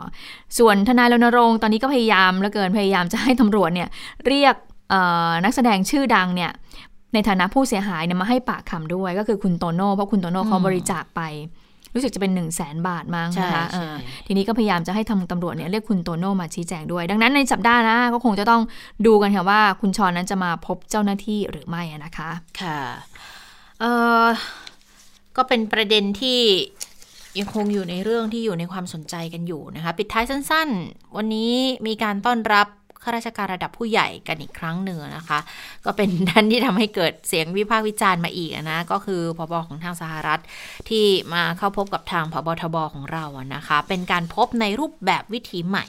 ส่วนทนายรณรงค์ตอนนี้ก็พยายามเหลือเกินพยายามจะให้ตำรวจเนี่ยเรียกนักแสดงชื่อดังเนี่ยในฐานะผู้เสียหายเนี่ยมาให้ปากคำด้วย ก็คือคุณโตโน่เพราะคุณโตโน่เขาบริจาคไป รู้สึกจะเป็น1นึ่งแสนบาทมั้งใช่นะคะใช่เออทีนี้ก็พยายามจะให้ทางตำรวจเนี่ยเรียกคุณโตโน่มาชี้แจงด้วย ดังนั้นในสัปดาห์หน้าก็คงจะต้องดูกันค่ะว่าคุณชอนนั้นจะมาพบเจ้าหน้าที่หรือไม่อะนะคะค่ะเออก็เป็นประเด็นที่ยังคงอยู่ในเรื่องที่อยู่ในความสนใจกันอยู่นะคะ ปิดท้ายสั้น ๆ วันนี้มีการต้อนรับ ข้าราชการระดับผู้ใหญ่กันอีกครั้งหนึ่งนะคะ ก็เป็นด้านที่ทำให้เกิดเสียงวิพากษ์วิจารณ์มาอีกนะ ก็คือพบของทางสหรัฐที่มาเข้าพบกับทางพบทบของเราอะนะคะ เป็นการพบในรูปแบบวิถีใหม่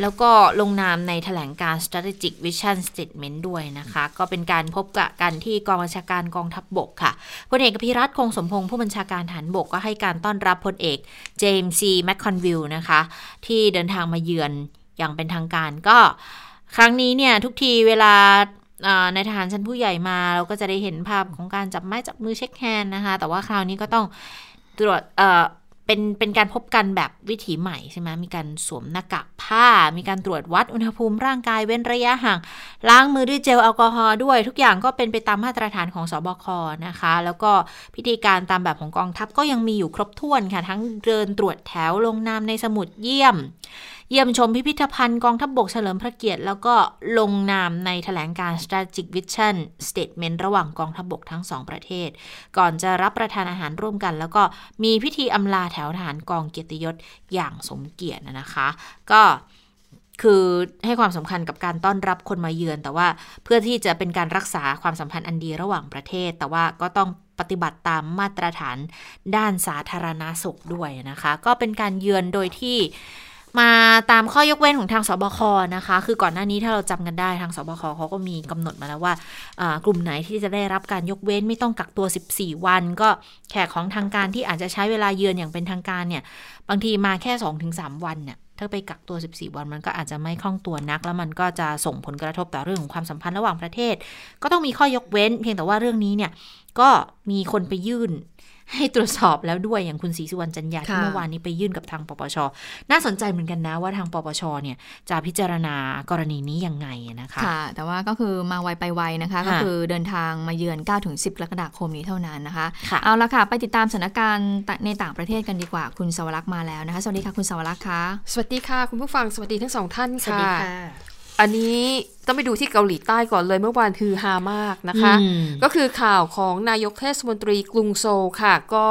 แล้วก็ลงนามในแถลงการ strategic vision statement ด้วยนะคะ ก็เป็นการพบกะกันที่กองบัญชาการกองทัพบบกค่ะพลเอกอภิรัตคงสมพงษ์ผู้บัญชาการทหารบกก็ให้การต้อนรับพลเอกเจมส์ซีแมคคอนวิลนะคะ ที่เดินทางมาเยือน อย่างเป็นทางการก็ครั้งนี้เนี่ยทุกทีเวลาในทหารชั้นผู้ใหญ่มาเราก็จะได้เห็นภาพของการจับไม้จับมือ shake hand นะคะ แต่ว่าคราวนี้ก็ต้องตรวจเป็นเป็นการพบกันแบบวิถีใหม่ใช่ไหมมีการสวมหน้ากากผ้า มีการตรวจวัดอุณหภูมิร่างกายเว้นระยะห่าง ล้างมือด้วยเจลแอลกอฮอล์ด้วย ทุกอย่างก็เป็นไปตามมาตรฐานของสบคนะคะ แล้วก็พิธีการตามแบบของกองทัพก็ยังมีอยู่ครบถ้วนค่ะ ทั้งเดินตรวจแถวลงนามในสมุดเยี่ยม เยี่ยมชมพิพิธภัณฑ์กองทัพบบกเฉลิมพระเกียรติ แล้วก็ลงนามในแถลงการ strategic vision statement ระหว่างกองทัพบบกทั้งสองประเทศ ก่อนจะรับประทานอาหารร่วมกัน แล้วก็มีพิธีอำลาแถวทหารกองเกียรติยศอย่างสมเกียรตินะคะ ก็คือให้ความสำคัญกับการต้อนรับคนมาเยือน แต่ว่าเพื่อที่จะเป็นการรักษาความสัมพันธ์อันดีระหว่างประเทศ แต่ว่าก็ต้องปฏิบัติตามมาตรฐานด้านสาธารณาสุขด้วยนะคะ ก็เป็นการเยือนโดยที่ มาตามข้อยกเว้นของทางสบคนะคะ คือก่อนหน้านี้ถ้าเราจำกันได้ทางสบคเขาก็มีกำหนดมาแล้วว่าอ่ากลุ่มไหนที่จะได้รับการยกเว้นไม่ต้องกักตัว 14 วัน ก็แขกของทางการที่อาจจะใช้เวลาเยือนอย่างเป็นทางการเนี่ย บางทีมาแค่ 2-3 วันเนี่ยถ้าไปกักตัว 14 วันมันก็อาจจะไม่คล่องตัวนัก แล้วมันก็จะส่งผลกระทบต่อเรื่องของความสัมพันธ์ระหว่างประเทศ ก็ต้องมีข้อยกเว้น เพียงแต่ว่าเรื่องนี้เนี่ยก็มีคนไปยื่น ให้ตรวจสอบแล้วด้วยอย่างคุณศรีสุวรรณจันยาที่ค่ะเมื่อวานนี้ไปยื่นกับทางปปช น่าสนใจเหมือนกันนะว่าทางปปชเนี่ยจะพิจารณากรณีนี้ยังไงนะคะค่ะ แต่ว่าก็คือมาไวไปไวนะคะค่ะก็คือเดินทางมาเยือน9-10กรกฎาคมนี้เท่านั้นนะคะค่ะเอาละค่ะ ไปติดตามสถานการณ์ในต่างประเทศกันดีกว่าคุณสวรักษ์มาแล้วนะคะ สวัสดีค่ะคุณสวรักษ์คะสวัสดีค่ะ คุณผู้ฟังสวัสดีทั้งสองท่านสวัสค่ะดีค่ะ อันนี้ต้องไปดูที่เกาหลีใต้ก่อนเลยเมื่อวานคือฮามากนะคะอืมก็คือข่าวของนายกเทศมนตรีกรุงโซลค่ะ ก็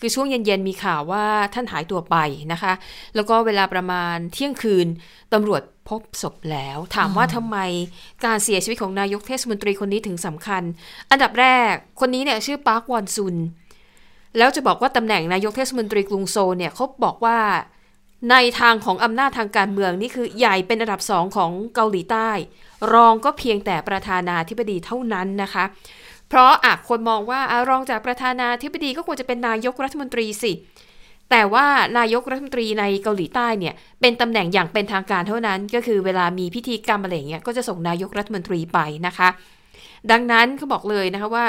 คือช่วงเย็นๆมีข่าวว่าท่านหายตัวไปนะคะ แล้วก็เวลาประมาณเที่ยงคืนตำรวจพบศพแล้ว ถามว่าทำไมการเสียชีวิตของนายกเทศมนตรีคนนี้ถึงสำคัญ อันดับแรกคนนี้เนี่ยชื่อปาร์ควอนซุน แล้วจะบอกว่าตำแหน่งนายกเทศมนตรีกรุงโซลเนี่ยเขาบอกว่า ในทางของอำนาจทางการเมืองนี่คือใหญ่เป็นอันดับสองของเกาหลีใต้ รองก็เพียงแต่ประธานาธิบดีเท่านั้นนะคะ เพราะอาจคนมองว่าอารองจากประธานาธิบดีก็ควรจะเป็นนายกรัฐมนตรีสิ แต่ว่านายกรัฐมนตรีในเกาหลีใต้เนี่ยเป็นตำแหน่งอย่างเป็นทางการเท่านั้น ก็คือเวลามีพิธีกรรมอะไรเงี้ยก็จะส่งนายกรัฐมนตรีไปนะคะ ดังนั้นเขาบอกเลยนะคะว่า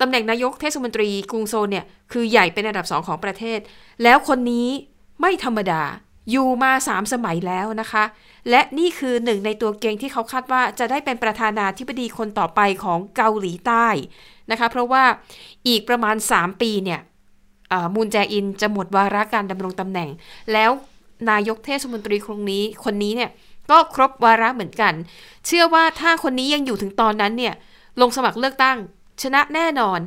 ตำแหน่งนายกเทศมนตรีกรุงโซลเนี่ยคือใหญ่เป็นอันดับสองของประเทศ แล้วคนนี้ไม่ธรรมดา อยู่มาสามสมัยแล้วนะคะ และนี่คือหนึ่งในตัวเกงที่เขาคาดว่าจะได้เป็นประธานาธิบดีคนต่อไปของเกาหลีใต้นะคะ เพราะว่าอีกประมาณ 3 ปีเนี่ยมูนแจอินจะหมดวาระการดำรงตำแหน่ง แล้วนายกเทศมนตรีคนนี้คนนี้เนี่ยก็ครบวาระเหมือนกัน เชื่อว่าถ้าคนนี้ยังอยู่ถึงตอนนั้นเนี่ยลงสมัครเลือกตั้งชนะแน่นอน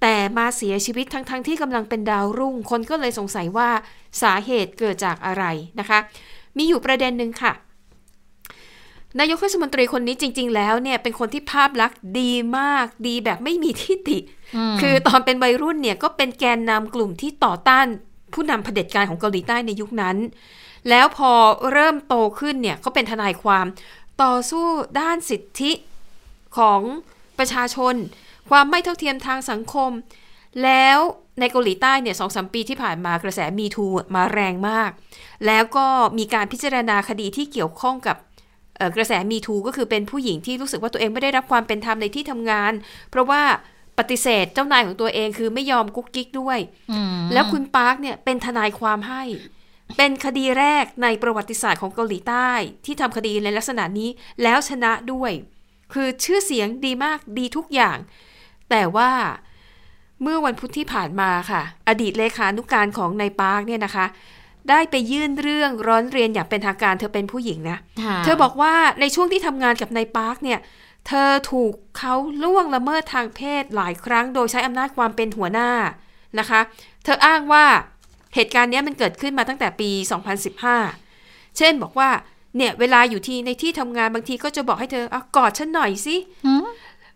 แต่มาเสียชีวิตทั้งๆทที่กำลังเป็นดาวรุ่ง คนก็เลยสงสัยว่าสาเหตุเกิดจากอะไรนะคะ มีอยู่ประเด็นหนึ่งค่ะ นายกเทศมนตรีคนนี้จริง ๆ แล้วเนี่ยเป็นคนที่ภาพลักษณ์ดีมากดีแบบไม่มีที่ติ คือตอนเป็นวัยรุ่นเนี่ยก็เป็นแกนนำกลุ่มที่ต่อต้านผู้นำเผด็จการของเกาหลีใต้ในยุคนั้น แล้วพอเริ่มโตขึ้นเนี่ยเขาเป็นทนายความต่อสู้ด้านสิทธิของประชาชน ความไม่เท่าเทียมทางสังคม แล้วในเกาหลีใต้เนี่ยสองสมปีที่ผ่านมากระแสมีทูมาแรงมาก แล้วก็มีการพิจารณาคดีที่เกี่ยวข้องกับเอ่อกระแสมีทูก็คือเป็นผู้หญิงที่รู้สึกว่าตัวเองไม่ได้รับความเป็นธรรมในที่ทำงาน เพราะว่าปฏิเสธเจ้านายของตัวเองคือไม่ยอมกุ๊กกิ๊กด้วย แล้วคุณปาร์คเนี่ยเป็นทนายความให้ เป็นคดีแรกในประวัติศาสตร์ของเกาหลีใต้ ที่ทำคดีในลักษณะนี้แล้วชนะด้วย คือชื่อเสียงดีมากดีทุกอย่าง แต่ว่าเมื่อวันพุธที่ผ่านมาค่ะ อดีตเลขานุการของนายปาร์คเนี่ยนะคะ ได้ไปยื่นเรื่องร้อนเรียนอย่างเป็นทางการเธอเป็นผู้หญิงนะค่ะเธอบอกว่าในช่วงที่ทำงานกับนายปาร์คเนี่ย เธอถูกเขาล่วงละเมิดทางเพศหลายครั้ง โดยใช้อำนาจความเป็นหัวหน้านะคะ เธออ้างว่าเหตุการณ์เนี้ยมันเกิดขึ้นมาตั้งแต่ปี 2015 เช่นบอกว่าเนี่ยเวลาอยู่ที่ในที่ทำงานบางทีก็จะบอกให้เธออะกอดฉันหน่อยสิ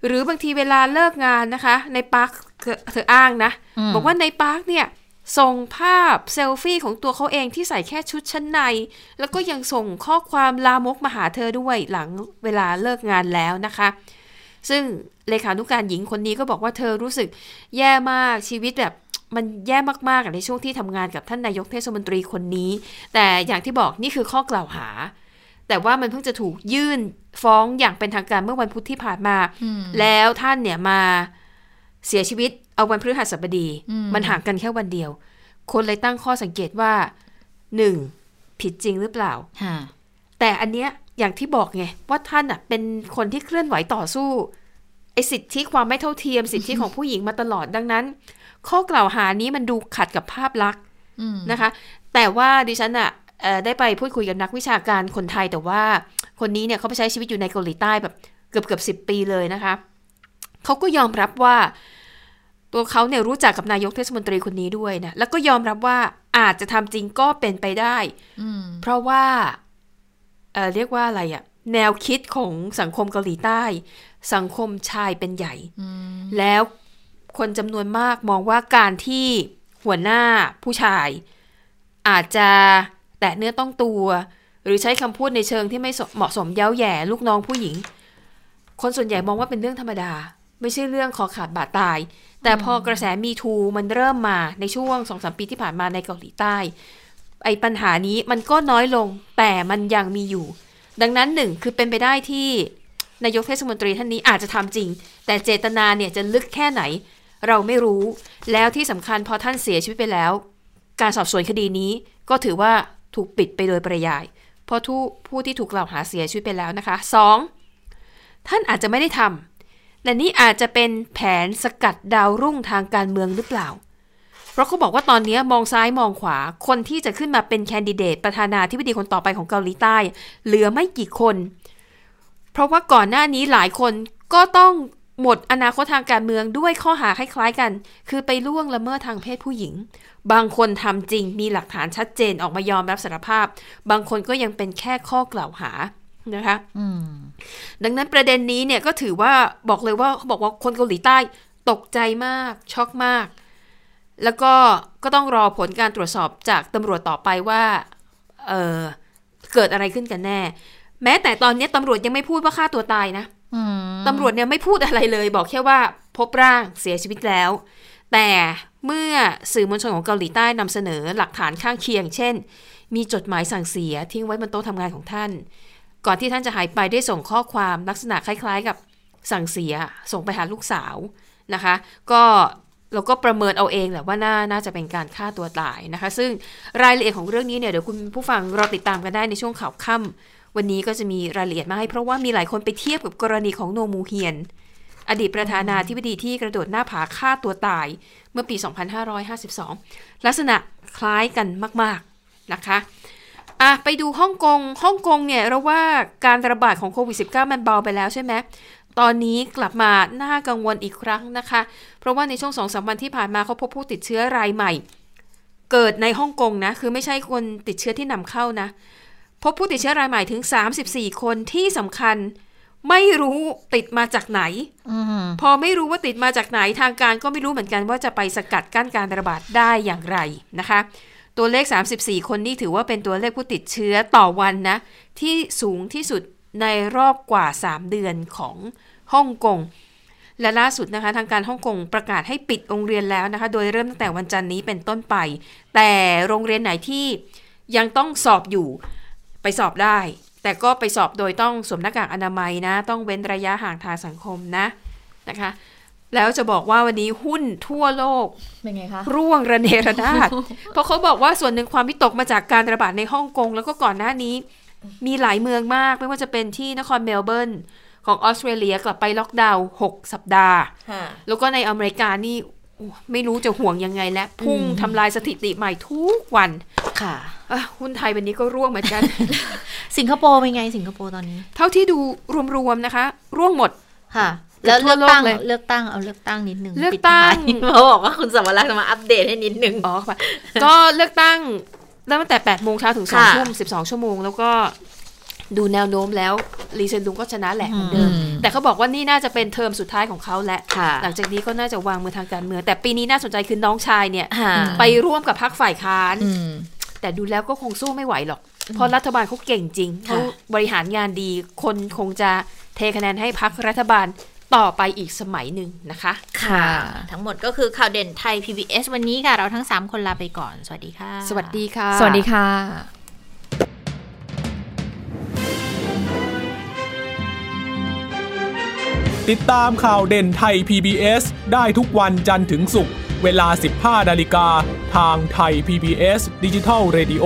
หืมหรือบางทีเวลาเลิกงานนะคะ ในปาร์คเธอเธออ้างนะอืมบอกว่าในปาร์คเนี่ยส่งภาพเซลฟี่ของตัวเขาเองที่ใส่แค่ชุดชั้นใน แล้วก็ยังส่งข้อความลามกมาหาเธอด้วยหลังเวลาเลิกงานแล้วนะคะ ซึ่งเลขานุการหญิงคนนี้ก็บอกว่าเธอรู้สึกแย่มากชีวิตแบบมันแย่มากๆอะในช่วงที่ทำงานกับท่านนายกเทศมนตรีคนนี้ แต่อย่างที่บอกนี่คือข้อกล่าวหา แต่ว่ามันเพิ่งจะถูกยื่นฟ้องอย่างเป็นทางการเมื่อวันพุธที่ผ่านมาอืมแล้วท่านเนี่ยมาเสียชีวิตเอาวันพฤหัสบดีอืมมันห่างกันแค่วันเดียว คนเลยตั้งข้อสังเกตว่าหนึ่งผิดจริงหรือเปล่าค่ะแต่อันเนี้ยอย่างที่บอกไงว่าท่านอะเป็นคนที่เคลื่อนไหวต่อสู้ไอ้สิทธิความไม่เท่าเทียมสิทธิของผู้หญิงมาตลอดดังนั้น ข้อกล่าวหานี้มันดูขัดกับภาพลักษณ์อืมนะคะ แต่ว่าดิฉันอะเอ่อ ได้ไปพูดคุยกับนักวิชาการคนไทย แต่ว่าคนนี้เนี่ยเขาไปใช้ชีวิตอยู่ในเกาหลีใต้แบบเกือบเกือบสิบปีเลยนะคะเขาก็ยอมรับว่า ตัวเขาเนี่ยรู้จักกับนายกเทศมนตรีคนนี้ด้วยนะแล้วก็ยอมรับว่าอาจจะทำจริงก็เป็นไปได้อืมเพราะว่าเอ่อเรียกว่าอะไรอะแนวคิดของสังคมเกาหลีใต้ สังคมชายเป็นใหญ่อืมแล้วคนจำนวนมากมองว่าการที่หัวหน้าผู้ชาย อาจจะ แตะเนื้อต้องตัว หรือใช้คำพูดในเชิงที่ไม่เหมาะสมเย้าแย่ลูกน้องผู้หญิง คนส่วนใหญ่มองว่าเป็นเรื่องธรรมดา ไม่ใช่เรื่องคอขาดบาดตาย แต่พอกระแสมีทูมันเริ่มมาในช่วงสองสามปีที่ผ่านมาในเกาหลีใต้ ไอ้ปัญหานี้มันก็น้อยลงแต่มันยังมีอยู่ ดังนั้นหนึ่งคือเป็นไปได้ที่นายกเทศมนตรีท่านนี้อาจจะทำจริง แต่เจตนาเนี่ยจะลึกแค่ไหน เราไม่รู้ แล้วที่สำคัญพอท่านเสียชีวิตไปแล้ว การสอบสวนคดีนี้ก็ถือว่า ถูกปิดไปโดยปริยาย เพราะทุผู้ที่ถูกกล่าวหาเสียชีวิตไปแล้วนะคะสองท่านอาจจะไม่ได้ทำและนี่อาจจะเป็นแผนสกัดดาวรุ่งทางการเมืองหรือเปล่า เพราะเขาบอกว่าตอนนี้มองซ้ายมองขวา คนที่จะขึ้นมาเป็นแคนดิเดตประธานาธิบดีคนต่อไปของเกาหลีใต้ เหลือไม่กี่คน เพราะว่าก่อนหน้านี้หลายคนก็ต้อง หมดอนาคตทางการเมืองด้วยข้อหาคล้ายๆกัน คือไปล่วงละเมิดทางเพศผู้หญิง บางคนทำจริงมีหลักฐานชัดเจนออกมายอมรับสารภาพ บางคนก็ยังเป็นแค่ข้อกล่าวหานะคะอืมดังนั้นประเด็นนี้เนี่ยก็ถือว่าบอกเลยว่าเขาบอกว่าคนเกาหลีใต้ตกใจมาก ช็อกมาก แล้วก็ก็ต้องรอผลการตรวจสอบจากตำรวจต่อไปว่าเออเกิดอะไรขึ้นกันแน่ แม้แต่ตอนนี้ตำรวจยังไม่พูดว่าฆ่าตัวตายนะอืม ตำรวจเนี่ยไม่พูดอะไรเลย บอกแค่ว่าพบร่างเสียชีวิตแล้ว แต่เมื่อสื่อมวลชนของเกาหลีใต้นำเสนอหลักฐานข้างเคียง เช่น มีจดหมายสั่งเสียทิ้งไว้บนโต๊ะทำงานของท่าน ก่อนที่ท่านจะหายไปได้ส่งข้อความลักษณะคล้าย ๆ กับสั่งเสียส่งไปหาลูกสาวนะคะ ก็เราก็ประเมินเอาเองแหละว่าน่าน่าจะเป็นการฆ่าตัวตายนะคะ ซึ่งรายละเอียดของเรื่องนี้เนี่ยเดี๋ยวคุณผู้ฟังรอติดตามกันได้ในช่วงข่าวค่ำ วันนี้ก็จะมีรายละเอียดมาให้เพราะว่ามีหลายคนไปเทียบกับกรณีของโนมูเฮียน อดีตประธานาธิบดีที่กระโดดหน้าผาฆ่าตัวตายเมื่อปี 2552 ลักษณะคล้ายกันมาก ๆ นะคะอะไปดูฮ่องกงฮ่องกงเนี่ยเราว่าการระบาดของโควิด -19 มันเบาไปแล้วใช่ไหมตอนนี้กลับมาน่ากังวลอีกครั้งนะคะ เพราะว่าในช่วงสองสามวันที่ผ่านมาเขาพบผู้ติดเชื้อรายใหม่ เกิดในฮ่องกงนะ คือไม่ใช่คนติดเชื้อที่นำเข้านะ พบผู้ติดเชื้อรายใหม่ถึง 34 คนที่สำคัญ ไม่รู้ติดมาจากไหนอืมพอไม่รู้ว่าติดมาจากไหนทางการก็ไม่รู้เหมือนกันว่าจะไปสกัดกั้นการระบาดได้อย่างไรนะคะ ตัวเลข 34 คนนี่ถือว่าเป็นตัวเลขผู้ติดเชื้อต่อวันนะ ที่สูงที่สุดในรอบกว่า 3 เดือนของฮ่องกงและล่าสุดนะคะ ทางการฮ่องกงประกาศให้ปิดโรงเรียนแล้วนะคะ โดยเริ่มตั้งแต่วันจันทร์นี้เป็นต้นไป แต่โรงเรียนไหนที่ยังต้องสอบอยู่ ไปสอบได้ แต่ก็ไปสอบโดยต้องสวมหน้ากากอนามัยนะ ต้องเว้นระยะห่างทางสังคมนะนะคะ แล้วจะบอกว่าวันนี้หุ้นทั่วโลกเป็นไงคะร่วงระเนระนาดเพราะเขาบอกว่าส่วนหนึ่งความวิตกมาจากการระบาดในฮ่องกงแล้วก็ก่อนหน้านี้ มีหลายเมืองมากไม่ว่าจะเป็นที่นครเมลเบิร์นของออสเตรเลียกลับไปล็อกดาวน์6สัปดาห์ค่ะแล้วก็ในอเมริกานี่โอ้ไม่รู้จะห่วงยังไงและพุ่งทำลายสถิติใหม่ทุกวันค่ะอะ หุ้นไทยวันนี้ก็ร่วงเหมือนกัน สิงคโปร์เป็นไงสิงคโปร์ตอนนี้ เท่าที่ดูรวมๆนะคะ ร่วงหมดค่ะเกืแล้อวบทั่เลืวอกตั้งโลกเลยเลือกตั้งเอาเลือกตั้งนิดนึงเลือกปิดตั้งท้ายเขาบอกว่าคุณสวรักษ์จะมาอัปเดตให้นิดนึงอ๋อค่ะก็เลือกตั้งเริ่มตั้งแต่8โมงเช้าถึง2ค่ะทุ่ม12 ชั่วโมง แล้วก็ดูแนวโน้มแล้วลีเซนดุงก็ชนะแหละเหมือนเดิมอืมแต่เขาบอกว่านี่น่าจะเป็นเทอมสุดท้ายของเขาแหละค่ะหลังจากนี้ก็น่าจะวางมือทางการเมือง แต่ปีนี้น่าสนใจคือน้องชายเนี่ยค่ะไปร่วมกับพรรคฝ่ายค้านอืม แต่ดูแล้วก็คงสู้ไม่ไหวหรอก เพราะรัฐบาลเขาเก่งจริงค่ะเขาบริหารงานดี คนคงจะเทคะแนนให้พรรครัฐบาลต่อไปอีกสมัยหนึ่งนะคะ ค่ะ ทั้งหมดก็คือข่าวเด่นไทย PBS วันนี้ค่ะ เราทั้ง 3 คนลาไปก่อน สวัสดีค่ะ สวัสดีค่ะ สวัสดีค่ะ ติดตามข่าวเด่นไทย PBS ได้ทุกวันจันทร์ถึงศุกร์ เวลา 15 นาฬิกา ทางไทย PBS ดิจิทัล Radio